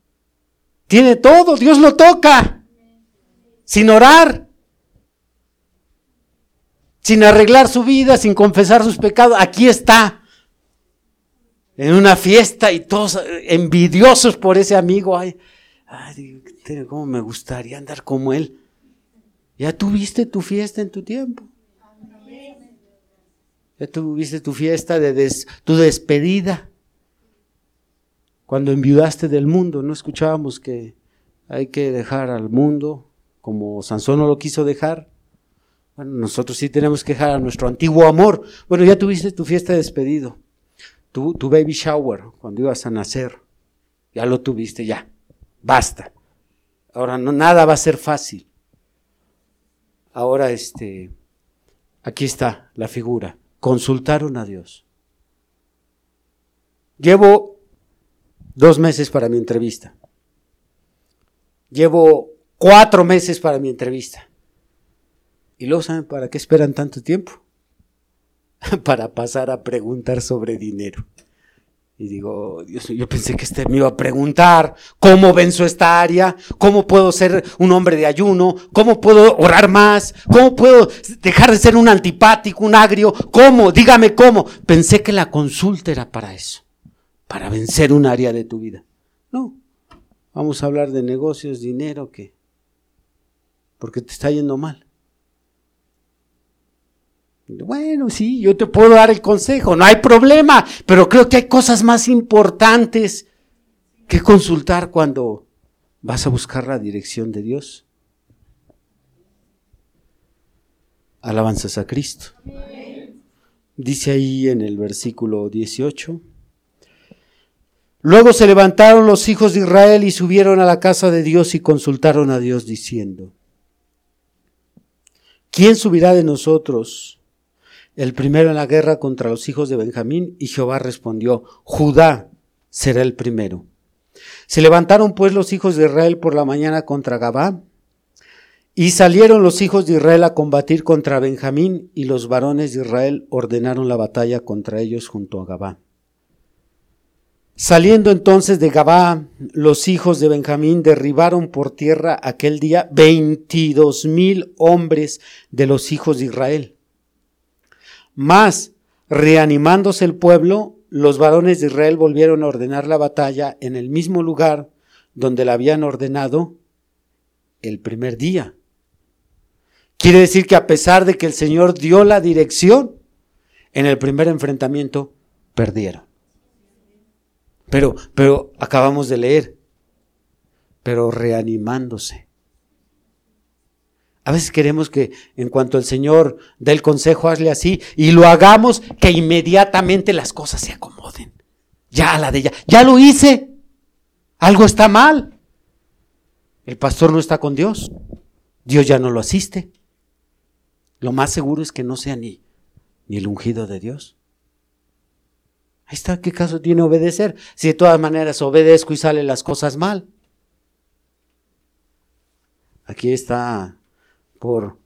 B: tiene todo, Dios lo toca, sin orar, sin arreglar su vida, sin confesar sus pecados, aquí está, en una fiesta y todos envidiosos por ese amigo. Ay, Ay, cómo me gustaría andar como él. Ya tuviste tu fiesta en tu tiempo. Ya tuviste tu fiesta de tu despedida. Cuando enviudaste del mundo, no escuchábamos que hay que dejar al mundo como Sansón no lo quiso dejar. Bueno, nosotros sí tenemos que dejar a nuestro antiguo amor. Bueno, ya tuviste tu fiesta de despedido. Tu, baby shower, cuando ibas a nacer. Ya lo tuviste, ya. Basta. Ahora no, nada va a ser fácil. Ahora este, aquí está la figura. Consultaron a Dios. Llevo dos meses para mi entrevista. Llevo cuatro meses para mi entrevista. ¿Y luego saben para qué esperan tanto tiempo? para pasar a preguntar sobre dinero. Y digo, Dios, yo pensé que este me iba a preguntar cómo venzo esta área, cómo puedo ser un hombre de ayuno, cómo puedo orar más, cómo puedo dejar de ser un antipático, un agrio, cómo, dígame cómo. Pensé que la consulta era para eso, para vencer un área de tu vida. No, vamos a hablar de negocios, dinero, ¿qué? Porque te está yendo mal. Bueno, sí, yo te puedo dar el consejo, no hay problema, pero creo que hay cosas más importantes que consultar cuando vas a buscar la dirección de Dios. Alabanzas a Cristo. Dice ahí en el versículo 18. Luego se levantaron los hijos de Israel y subieron a la casa de Dios y consultaron a Dios diciendo, ¿quién subirá de nosotros? el primero en la guerra contra los hijos de Benjamín, y Jehová respondió, Judá será el primero. Se levantaron pues los hijos de Israel por la mañana contra Gabá, y salieron los hijos de Israel a combatir contra Benjamín, y los varones de Israel ordenaron la batalla contra ellos junto a Gabá. Saliendo entonces de Gabá, los hijos de Benjamín derribaron por tierra aquel día veintidós mil hombres de los hijos de Israel más, reanimándose el pueblo, los varones de Israel volvieron a ordenar la batalla en el mismo lugar donde la habían ordenado el primer día. Quiere decir que a pesar de que el Señor dio la dirección, en el primer enfrentamiento perdieron. Pero, pero acabamos de leer, pero reanimándose A veces queremos que en cuanto el Señor dé el consejo, hazle así y lo hagamos que inmediatamente las cosas se acomoden. Ya la de ya, ya lo hice. Algo está mal. El pastor no está con Dios. Dios ya no lo asiste. Lo más seguro es que no sea ni, ni el ungido de Dios. Ahí está, ¿qué caso tiene obedecer? Si de todas maneras obedezco y salen las cosas mal. Aquí está por,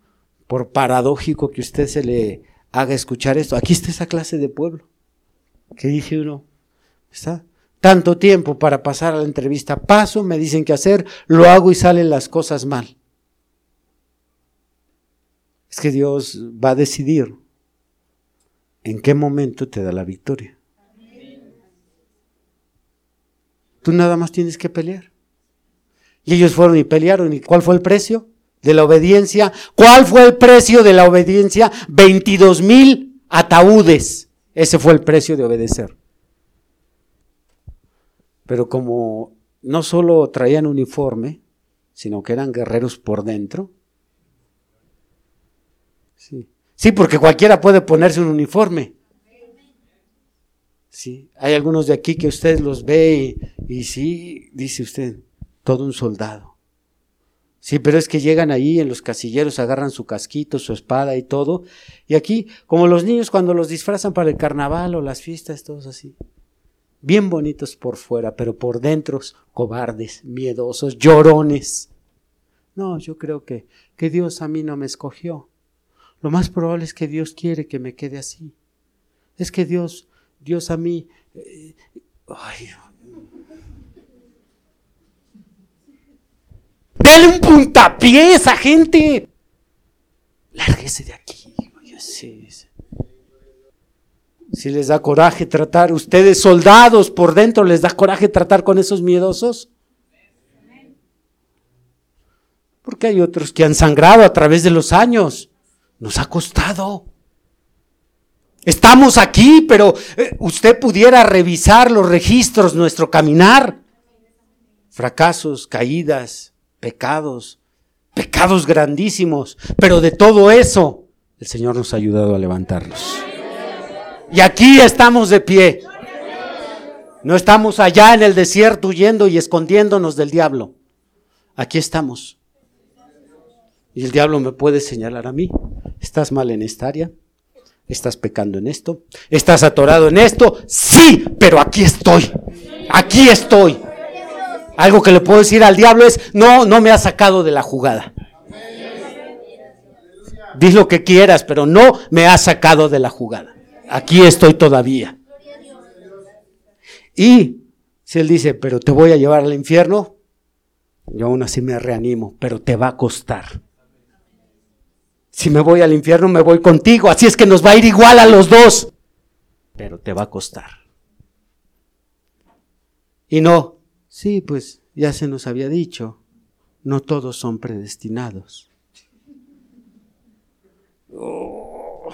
B: por paradójico que usted se le haga escuchar esto. Aquí está esa clase de pueblo. ¿Qué dice uno? ¿Está? Tanto tiempo para pasar a la entrevista. Paso, me dicen qué hacer, lo hago y salen las cosas mal. Es que Dios va a decidir en qué momento te da la victoria. Tú nada más tienes que pelear. Y ellos fueron y pelearon. ¿Y cuál fue el precio? de la obediencia. ¿Cuál fue el precio de la obediencia? 22 mil ataúdes. Ese fue el precio de obedecer. Pero como no solo traían uniforme, sino que eran guerreros por dentro. Sí, sí porque cualquiera puede ponerse un uniforme. Sí, hay algunos de aquí que usted los ve y, y sí, dice usted, todo un soldado. Sí, pero es que llegan ahí en los casilleros, agarran su casquito, su espada y todo. Y aquí, como los niños cuando los disfrazan para el carnaval o las fiestas, todos así. Bien bonitos por fuera, pero por dentro cobardes, miedosos, llorones. No, yo creo que, que Dios a mí no me escogió. Lo más probable es que Dios quiere que me quede así. Es que Dios, Dios a mí... Eh, Dale un puntapié a esa gente. Lárguese de aquí. Si les da coraje tratar, ustedes soldados por dentro, les da coraje tratar con esos miedosos. Porque hay otros que han sangrado a través de los años. Nos ha costado. Estamos aquí, pero eh, usted pudiera revisar los registros, nuestro caminar. Fracasos, caídas, pecados, pecados grandísimos, pero de todo eso el Señor nos ha ayudado a levantarnos. Y aquí estamos de pie. No estamos allá en el desierto huyendo y escondiéndonos del diablo. Aquí estamos. Y el diablo me puede señalar a mí. ¿Estás mal en esta área? ¿Estás pecando en esto? ¿Estás atorado en esto? Sí, pero aquí estoy. Aquí estoy. Algo que le puedo decir al diablo es, no, no me ha sacado de la jugada. Di lo que quieras, pero no me ha sacado de la jugada. Aquí estoy todavía. Y si él dice, pero te voy a llevar al infierno, yo aún así me reanimo, pero te va a costar. Si me voy al infierno, me voy contigo. Así es que nos va a ir igual a los dos. Pero te va a costar. Y no, Sí, pues ya se nos había dicho, no todos son predestinados. Oh.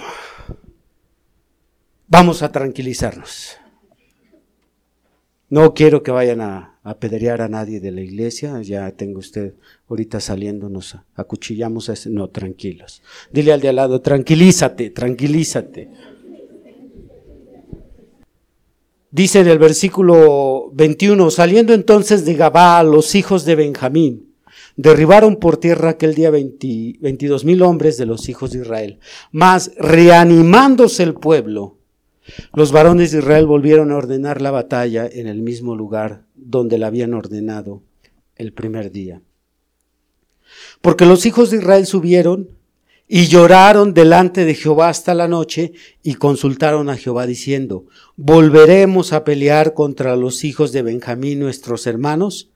B: Vamos a tranquilizarnos. No quiero que vayan a apedrear a nadie de la iglesia. Ya tengo usted ahorita saliéndonos, acuchillamos a. No, tranquilos. Dile al de al lado, tranquilízate, tranquilízate. Dice en el versículo 21, saliendo entonces de Gabá los hijos de Benjamín, derribaron por tierra aquel día 22 mil hombres de los hijos de Israel. Mas reanimándose el pueblo, los varones de Israel volvieron a ordenar la batalla en el mismo lugar donde la habían ordenado el primer día. Porque los hijos de Israel subieron y lloraron delante de Jehová hasta la noche y consultaron a Jehová diciendo, ¿volveremos a pelear contra los hijos de Benjamín nuestros hermanos?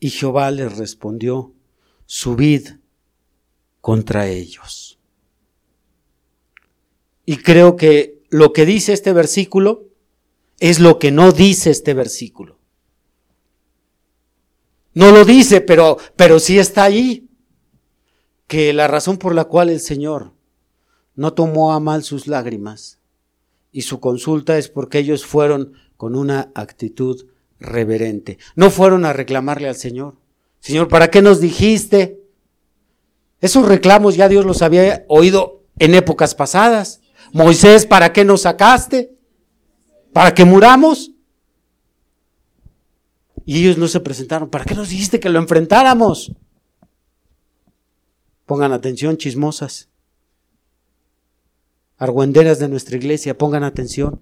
B: Y Jehová les respondió, subid contra ellos. Y creo que lo que dice este versículo es lo que no dice este versículo. No lo dice, pero, pero sí está ahí que la razón por la cual el Señor no tomó a mal sus lágrimas y su consulta es porque ellos fueron con una actitud reverente. No fueron a reclamarle al Señor. Señor, ¿para qué nos dijiste? Esos reclamos ya Dios los había oído en épocas pasadas. Moisés, ¿para qué nos sacaste? ¿Para que muramos? Y ellos no se presentaron. ¿Para qué nos dijiste que lo enfrentáramos? Pongan atención, chismosas. Argüenderas de nuestra iglesia, pongan atención.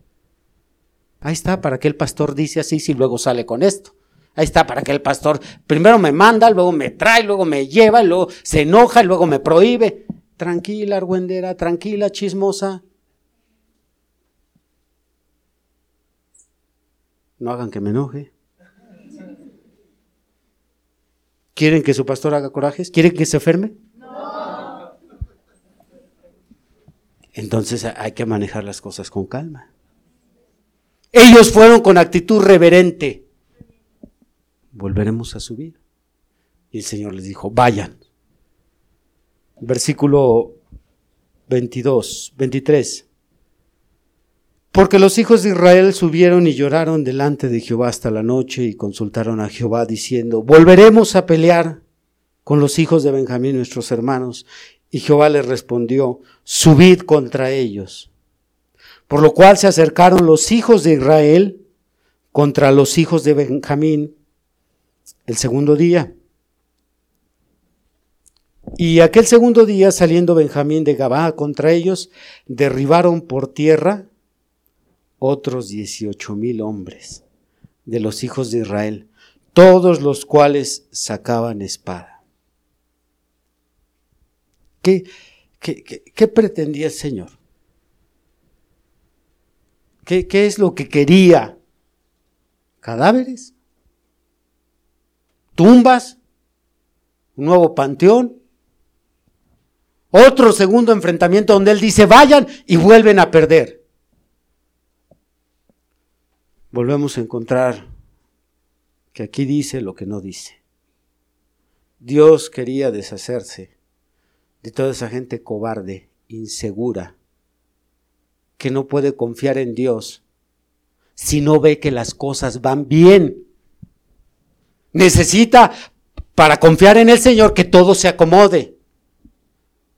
B: Ahí está, para que el pastor dice así si luego sale con esto. Ahí está, para que el pastor primero me manda, luego me trae, luego me lleva, luego se enoja, luego me prohíbe. Tranquila, argüendera, tranquila, chismosa. No hagan que me enoje. ¿Quieren que su pastor haga corajes? ¿Quieren que se enferme? No. Entonces hay que manejar las cosas con calma. Ellos fueron con actitud reverente. Volveremos a subir. Y el Señor les dijo, vayan. Versículo 22, 23. Porque los hijos de Israel subieron y lloraron delante de Jehová hasta la noche y consultaron a Jehová diciendo, volveremos a pelear con los hijos de Benjamín, nuestros hermanos. Y Jehová les respondió, subid contra ellos. Por lo cual se acercaron los hijos de Israel contra los hijos de Benjamín el segundo día. Y aquel segundo día, saliendo Benjamín de Gabá contra ellos, derribaron por tierra otros dieciocho mil hombres de los hijos de Israel, todos los cuales sacaban espada. ¿Qué, qué, pretendía el Señor? ¿Qué, ¿Qué es lo que quería? ¿Cadáveres? ¿Tumbas? ¿Un nuevo panteón? Otro segundo enfrentamiento donde Él dice, vayan y vuelven a perder volvemos a encontrar que aquí dice lo que no dice. Dios quería deshacerse de toda esa gente cobarde, insegura, que no puede confiar en Dios si no ve que las cosas van bien. Necesita, para confiar en el Señor, que todo se acomode.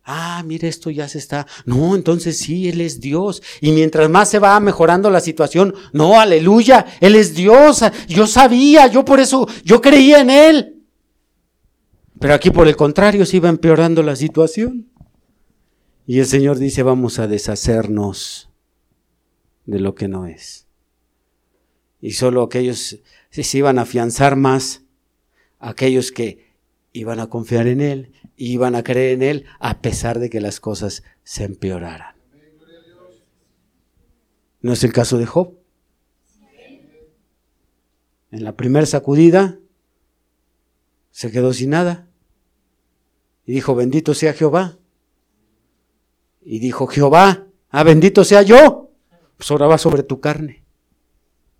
B: Ah, mire, esto ya se está. No, entonces sí, Él es Dios. Y mientras más se va mejorando la situación, no, aleluya, Él es Dios. Yo sabía, yo por eso, yo creía en Él. Pero aquí por el contrario se iba empeorando la situación. Y el Señor dice, vamos a deshacernos de lo que no es. Y solo aquellos se iban a afianzar más, aquellos que iban a confiar en Él iban a creer en Él a pesar de que las cosas se empeoraran. ¿No es el caso de Job? En la primera sacudida se quedó sin nada y dijo, bendito sea Jehová. Y dijo, Jehová, ah, bendito sea yo, pues ahora va sobre tu carne.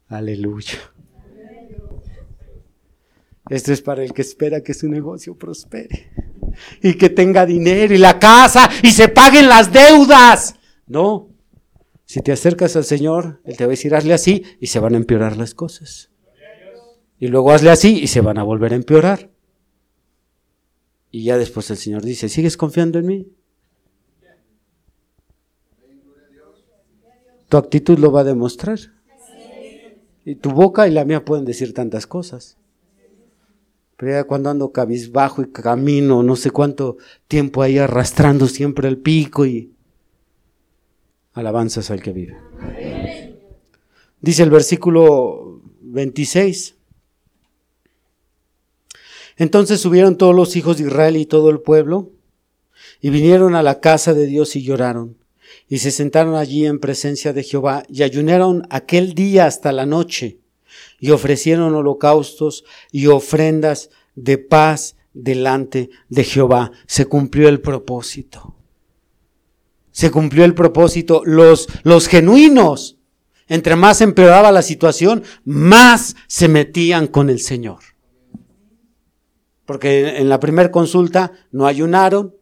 B: Aleluya. Esto es para el que espera que su negocio prospere y que tenga dinero y la casa y se paguen las deudas. No. Si te acercas al Señor, Él te va a decir, hazle así y se van a empeorar las cosas. Y luego hazle así y se van a volver a empeorar. Y ya después el Señor dice, ¿sigues confiando en mí? Tu actitud lo va a demostrar. Y tu boca y la mía pueden decir tantas cosas. Pero ya cuando ando cabizbajo y camino, no sé cuánto tiempo ahí arrastrando siempre el pico y alabanzas al que vive. Dice el versículo 26. Entonces subieron todos los hijos de Israel y todo el pueblo y vinieron a la casa de Dios y lloraron y se sentaron allí en presencia de Jehová y ayunaron aquel día hasta la noche y ofrecieron holocaustos y ofrendas de paz delante de Jehová. Se cumplió el propósito. Se cumplió el propósito. Los, los genuinos, entre más empeoraba la situación, más se metían con el Señor. Porque en la primera consulta no ayunaron,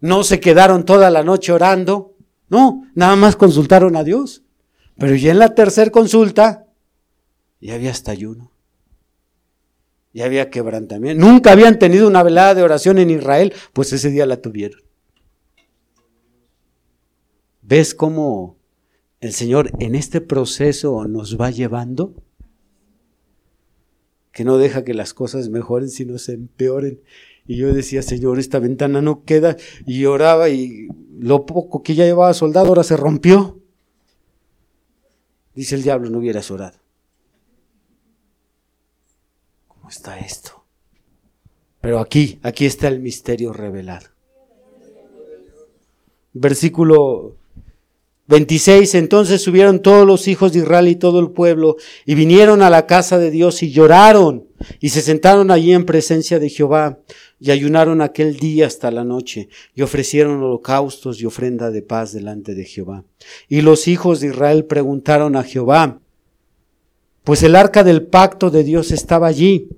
B: no se quedaron toda la noche orando, no, nada más consultaron a Dios. Pero ya en la tercera consulta, y había hasta ayuno. Ya había quebrantamiento. Nunca habían tenido una velada de oración en Israel, pues ese día la tuvieron. ¿Ves cómo el Señor en este proceso nos va llevando? Que no deja que las cosas mejoren, sino se empeoren. Y yo decía, Señor, esta ventana no queda. Y oraba y lo poco que ya llevaba soldado ahora se rompió. Dice el diablo, no hubieras orado. ¿Cómo está esto? Pero aquí, aquí está el misterio revelado. Versículo 26. Entonces subieron todos los hijos de Israel y todo el pueblo y vinieron a la casa de Dios y lloraron y se sentaron allí en presencia de Jehová y ayunaron aquel día hasta la noche y ofrecieron holocaustos y ofrenda de paz delante de Jehová. Y los hijos de Israel preguntaron a Jehová, pues el arca del pacto de Dios estaba allí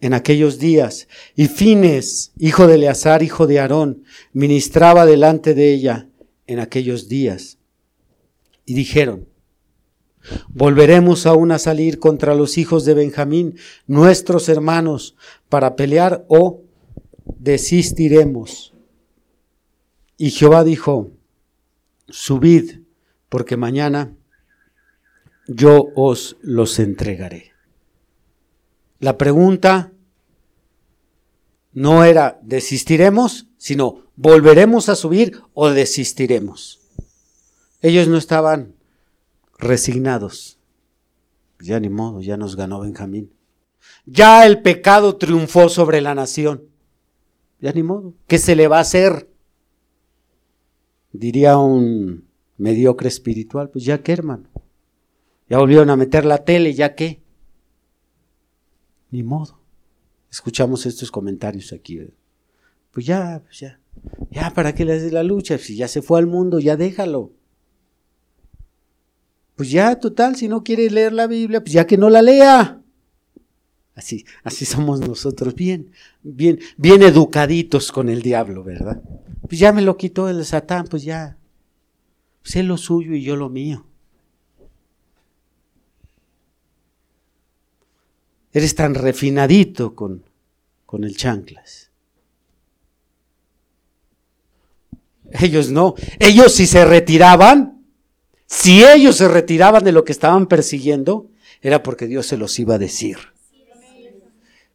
B: en aquellos días, y Fines, hijo de Eleazar, hijo de Aarón, ministraba delante de ella en aquellos días. Y dijeron, volveremos aún a salir contra los hijos de Benjamín, nuestros hermanos, para pelear o desistiremos. Y Jehová dijo, subid, porque mañana yo os los entregaré. La pregunta no era desistiremos, sino volveremos a subir o desistiremos. Ellos no estaban resignados. Ya ni modo, ya nos ganó Benjamín. Ya el pecado triunfó sobre la nación. Ya ni modo. ¿Qué se le va a hacer? Diría un mediocre espiritual, pues ya qué, hermano. Ya volvieron a meter la tele, ya qué. Ni modo. Escuchamos estos comentarios aquí. Pues ya, pues ya. Ya, ¿para qué le haces la lucha? Si ya se fue al mundo, ya déjalo. Pues ya, total, si no quiere leer la Biblia, pues ya que no la lea. Así, así somos nosotros, bien, bien, bien educaditos con el diablo, ¿verdad? Pues ya me lo quitó el Satán, pues ya. Sé lo suyo y yo lo mío. Eres tan refinadito con, con el chanclas. Ellos no. Ellos si se retiraban, si ellos se retiraban de lo que estaban persiguiendo, era porque Dios se los iba a decir.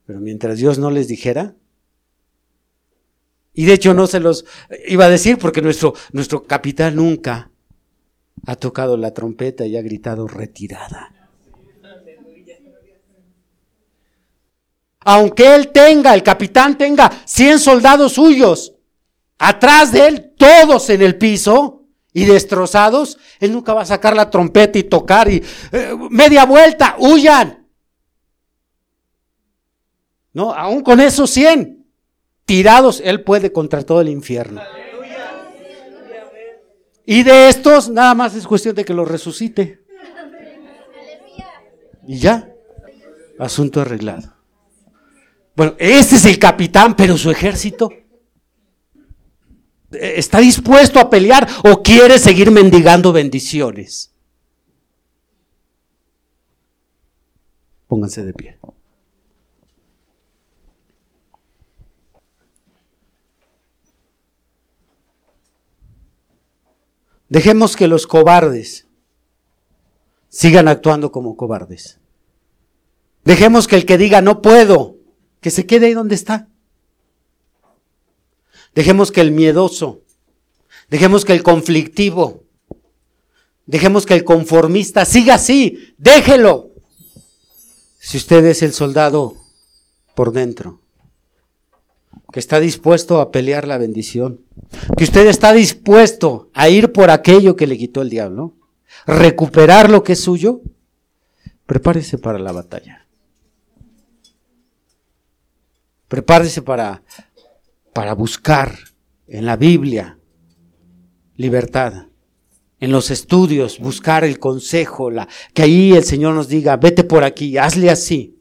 B: Pero mientras Dios no les dijera, y de hecho no se los iba a decir porque nuestro, nuestro capitán nunca ha tocado la trompeta y ha gritado retirada. Aunque él tenga, el capitán tenga 100 soldados suyos atrás de él, todos en el piso y destrozados, él nunca va a sacar la trompeta y tocar y eh, media vuelta, huyan. No, aún con esos 100 tirados, Él puede contra todo el infierno. Y de estos, nada más es cuestión de que los resucite. Y ya, asunto arreglado. Bueno, este es el capitán, pero su ejército está dispuesto a pelear o quiere seguir mendigando bendiciones. Pónganse de pie. Dejemos que los cobardes sigan actuando como cobardes. Dejemos que el que diga no puedo, que se quede ahí donde está. Dejemos que el miedoso, dejemos que el conflictivo, dejemos que el conformista siga así, déjelo. Si usted es el soldado por dentro, que está dispuesto a pelear la bendición, que usted está dispuesto a ir por aquello que le quitó el diablo, recuperar lo que es suyo, prepárese para la batalla. Prepárese para, para buscar en la Biblia libertad, en los estudios, buscar el consejo, que ahí el Señor nos diga, vete por aquí, hazle así.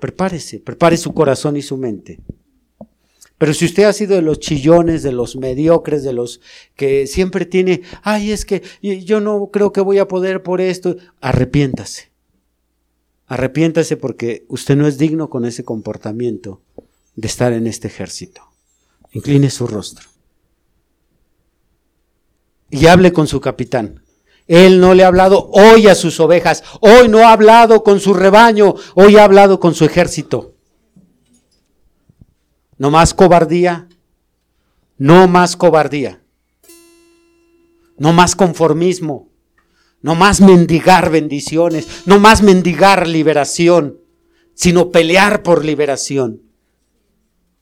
B: Prepárese, prepare su corazón y su mente. Pero si usted ha sido de los chillones, de los mediocres, de los que siempre tiene, ay, es que yo no creo que voy a poder por esto, arrepiéntase. Arrepiéntase porque usted no es digno con ese comportamiento de estar en este ejército. Incline su rostro. Y hable con su capitán. Él no le ha hablado hoy a sus ovejas, hoy no ha hablado con su rebaño, hoy ha hablado con su ejército. No más cobardía, no más cobardía, no más conformismo, no más mendigar bendiciones, no más mendigar liberación, sino pelear por liberación.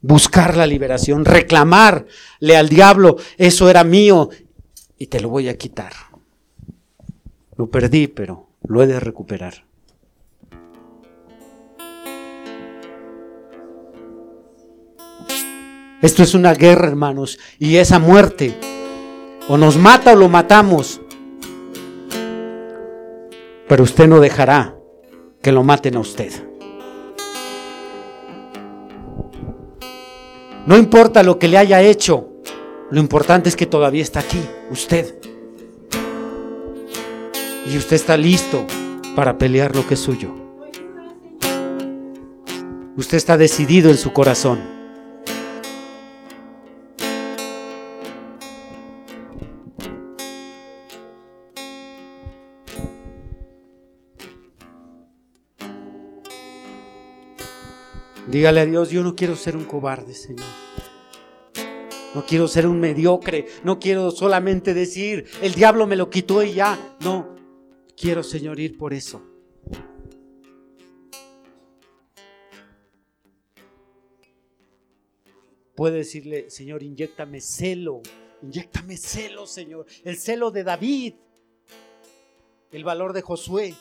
B: Buscar la liberación, reclamarle al diablo, eso era mío y te lo voy a quitar. Lo perdí, pero lo he de recuperar. Esto es una guerra, hermanos, y esa muerte o nos mata o lo matamos. Pero usted no dejará que lo maten a usted. No importa lo que le haya hecho, lo importante es que todavía está aquí, usted. Y usted está listo para pelear lo que es suyo. Usted está decidido en su corazón. Dígale a Dios, yo no quiero ser un cobarde, Señor. No quiero ser un mediocre. No quiero solamente decir, el diablo me lo quitó y ya. No, quiero, Señor, ir por eso. Puede decirle, Señor, inyectame celo. Inyectame celo, Señor. El celo de David. El valor de Josué.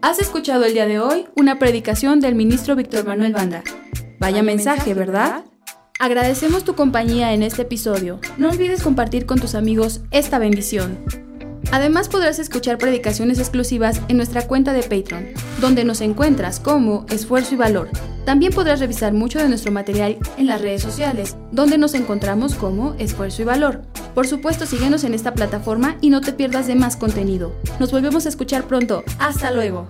A: Has escuchado el día de hoy una predicación del ministro Víctor Manuel Banda. Vaya mensaje, ¿verdad? Agradecemos tu compañía en este episodio. No olvides compartir con tus amigos esta bendición. Además podrás escuchar predicaciones exclusivas en nuestra cuenta de Patreon, donde nos encuentras como Esfuerzo y Valor. También podrás revisar mucho de nuestro material en las redes sociales, donde nos encontramos como Esfuerzo y Valor. Por supuesto, síguenos en esta plataforma y no te pierdas de más contenido. Nos volvemos a escuchar pronto. Hasta luego.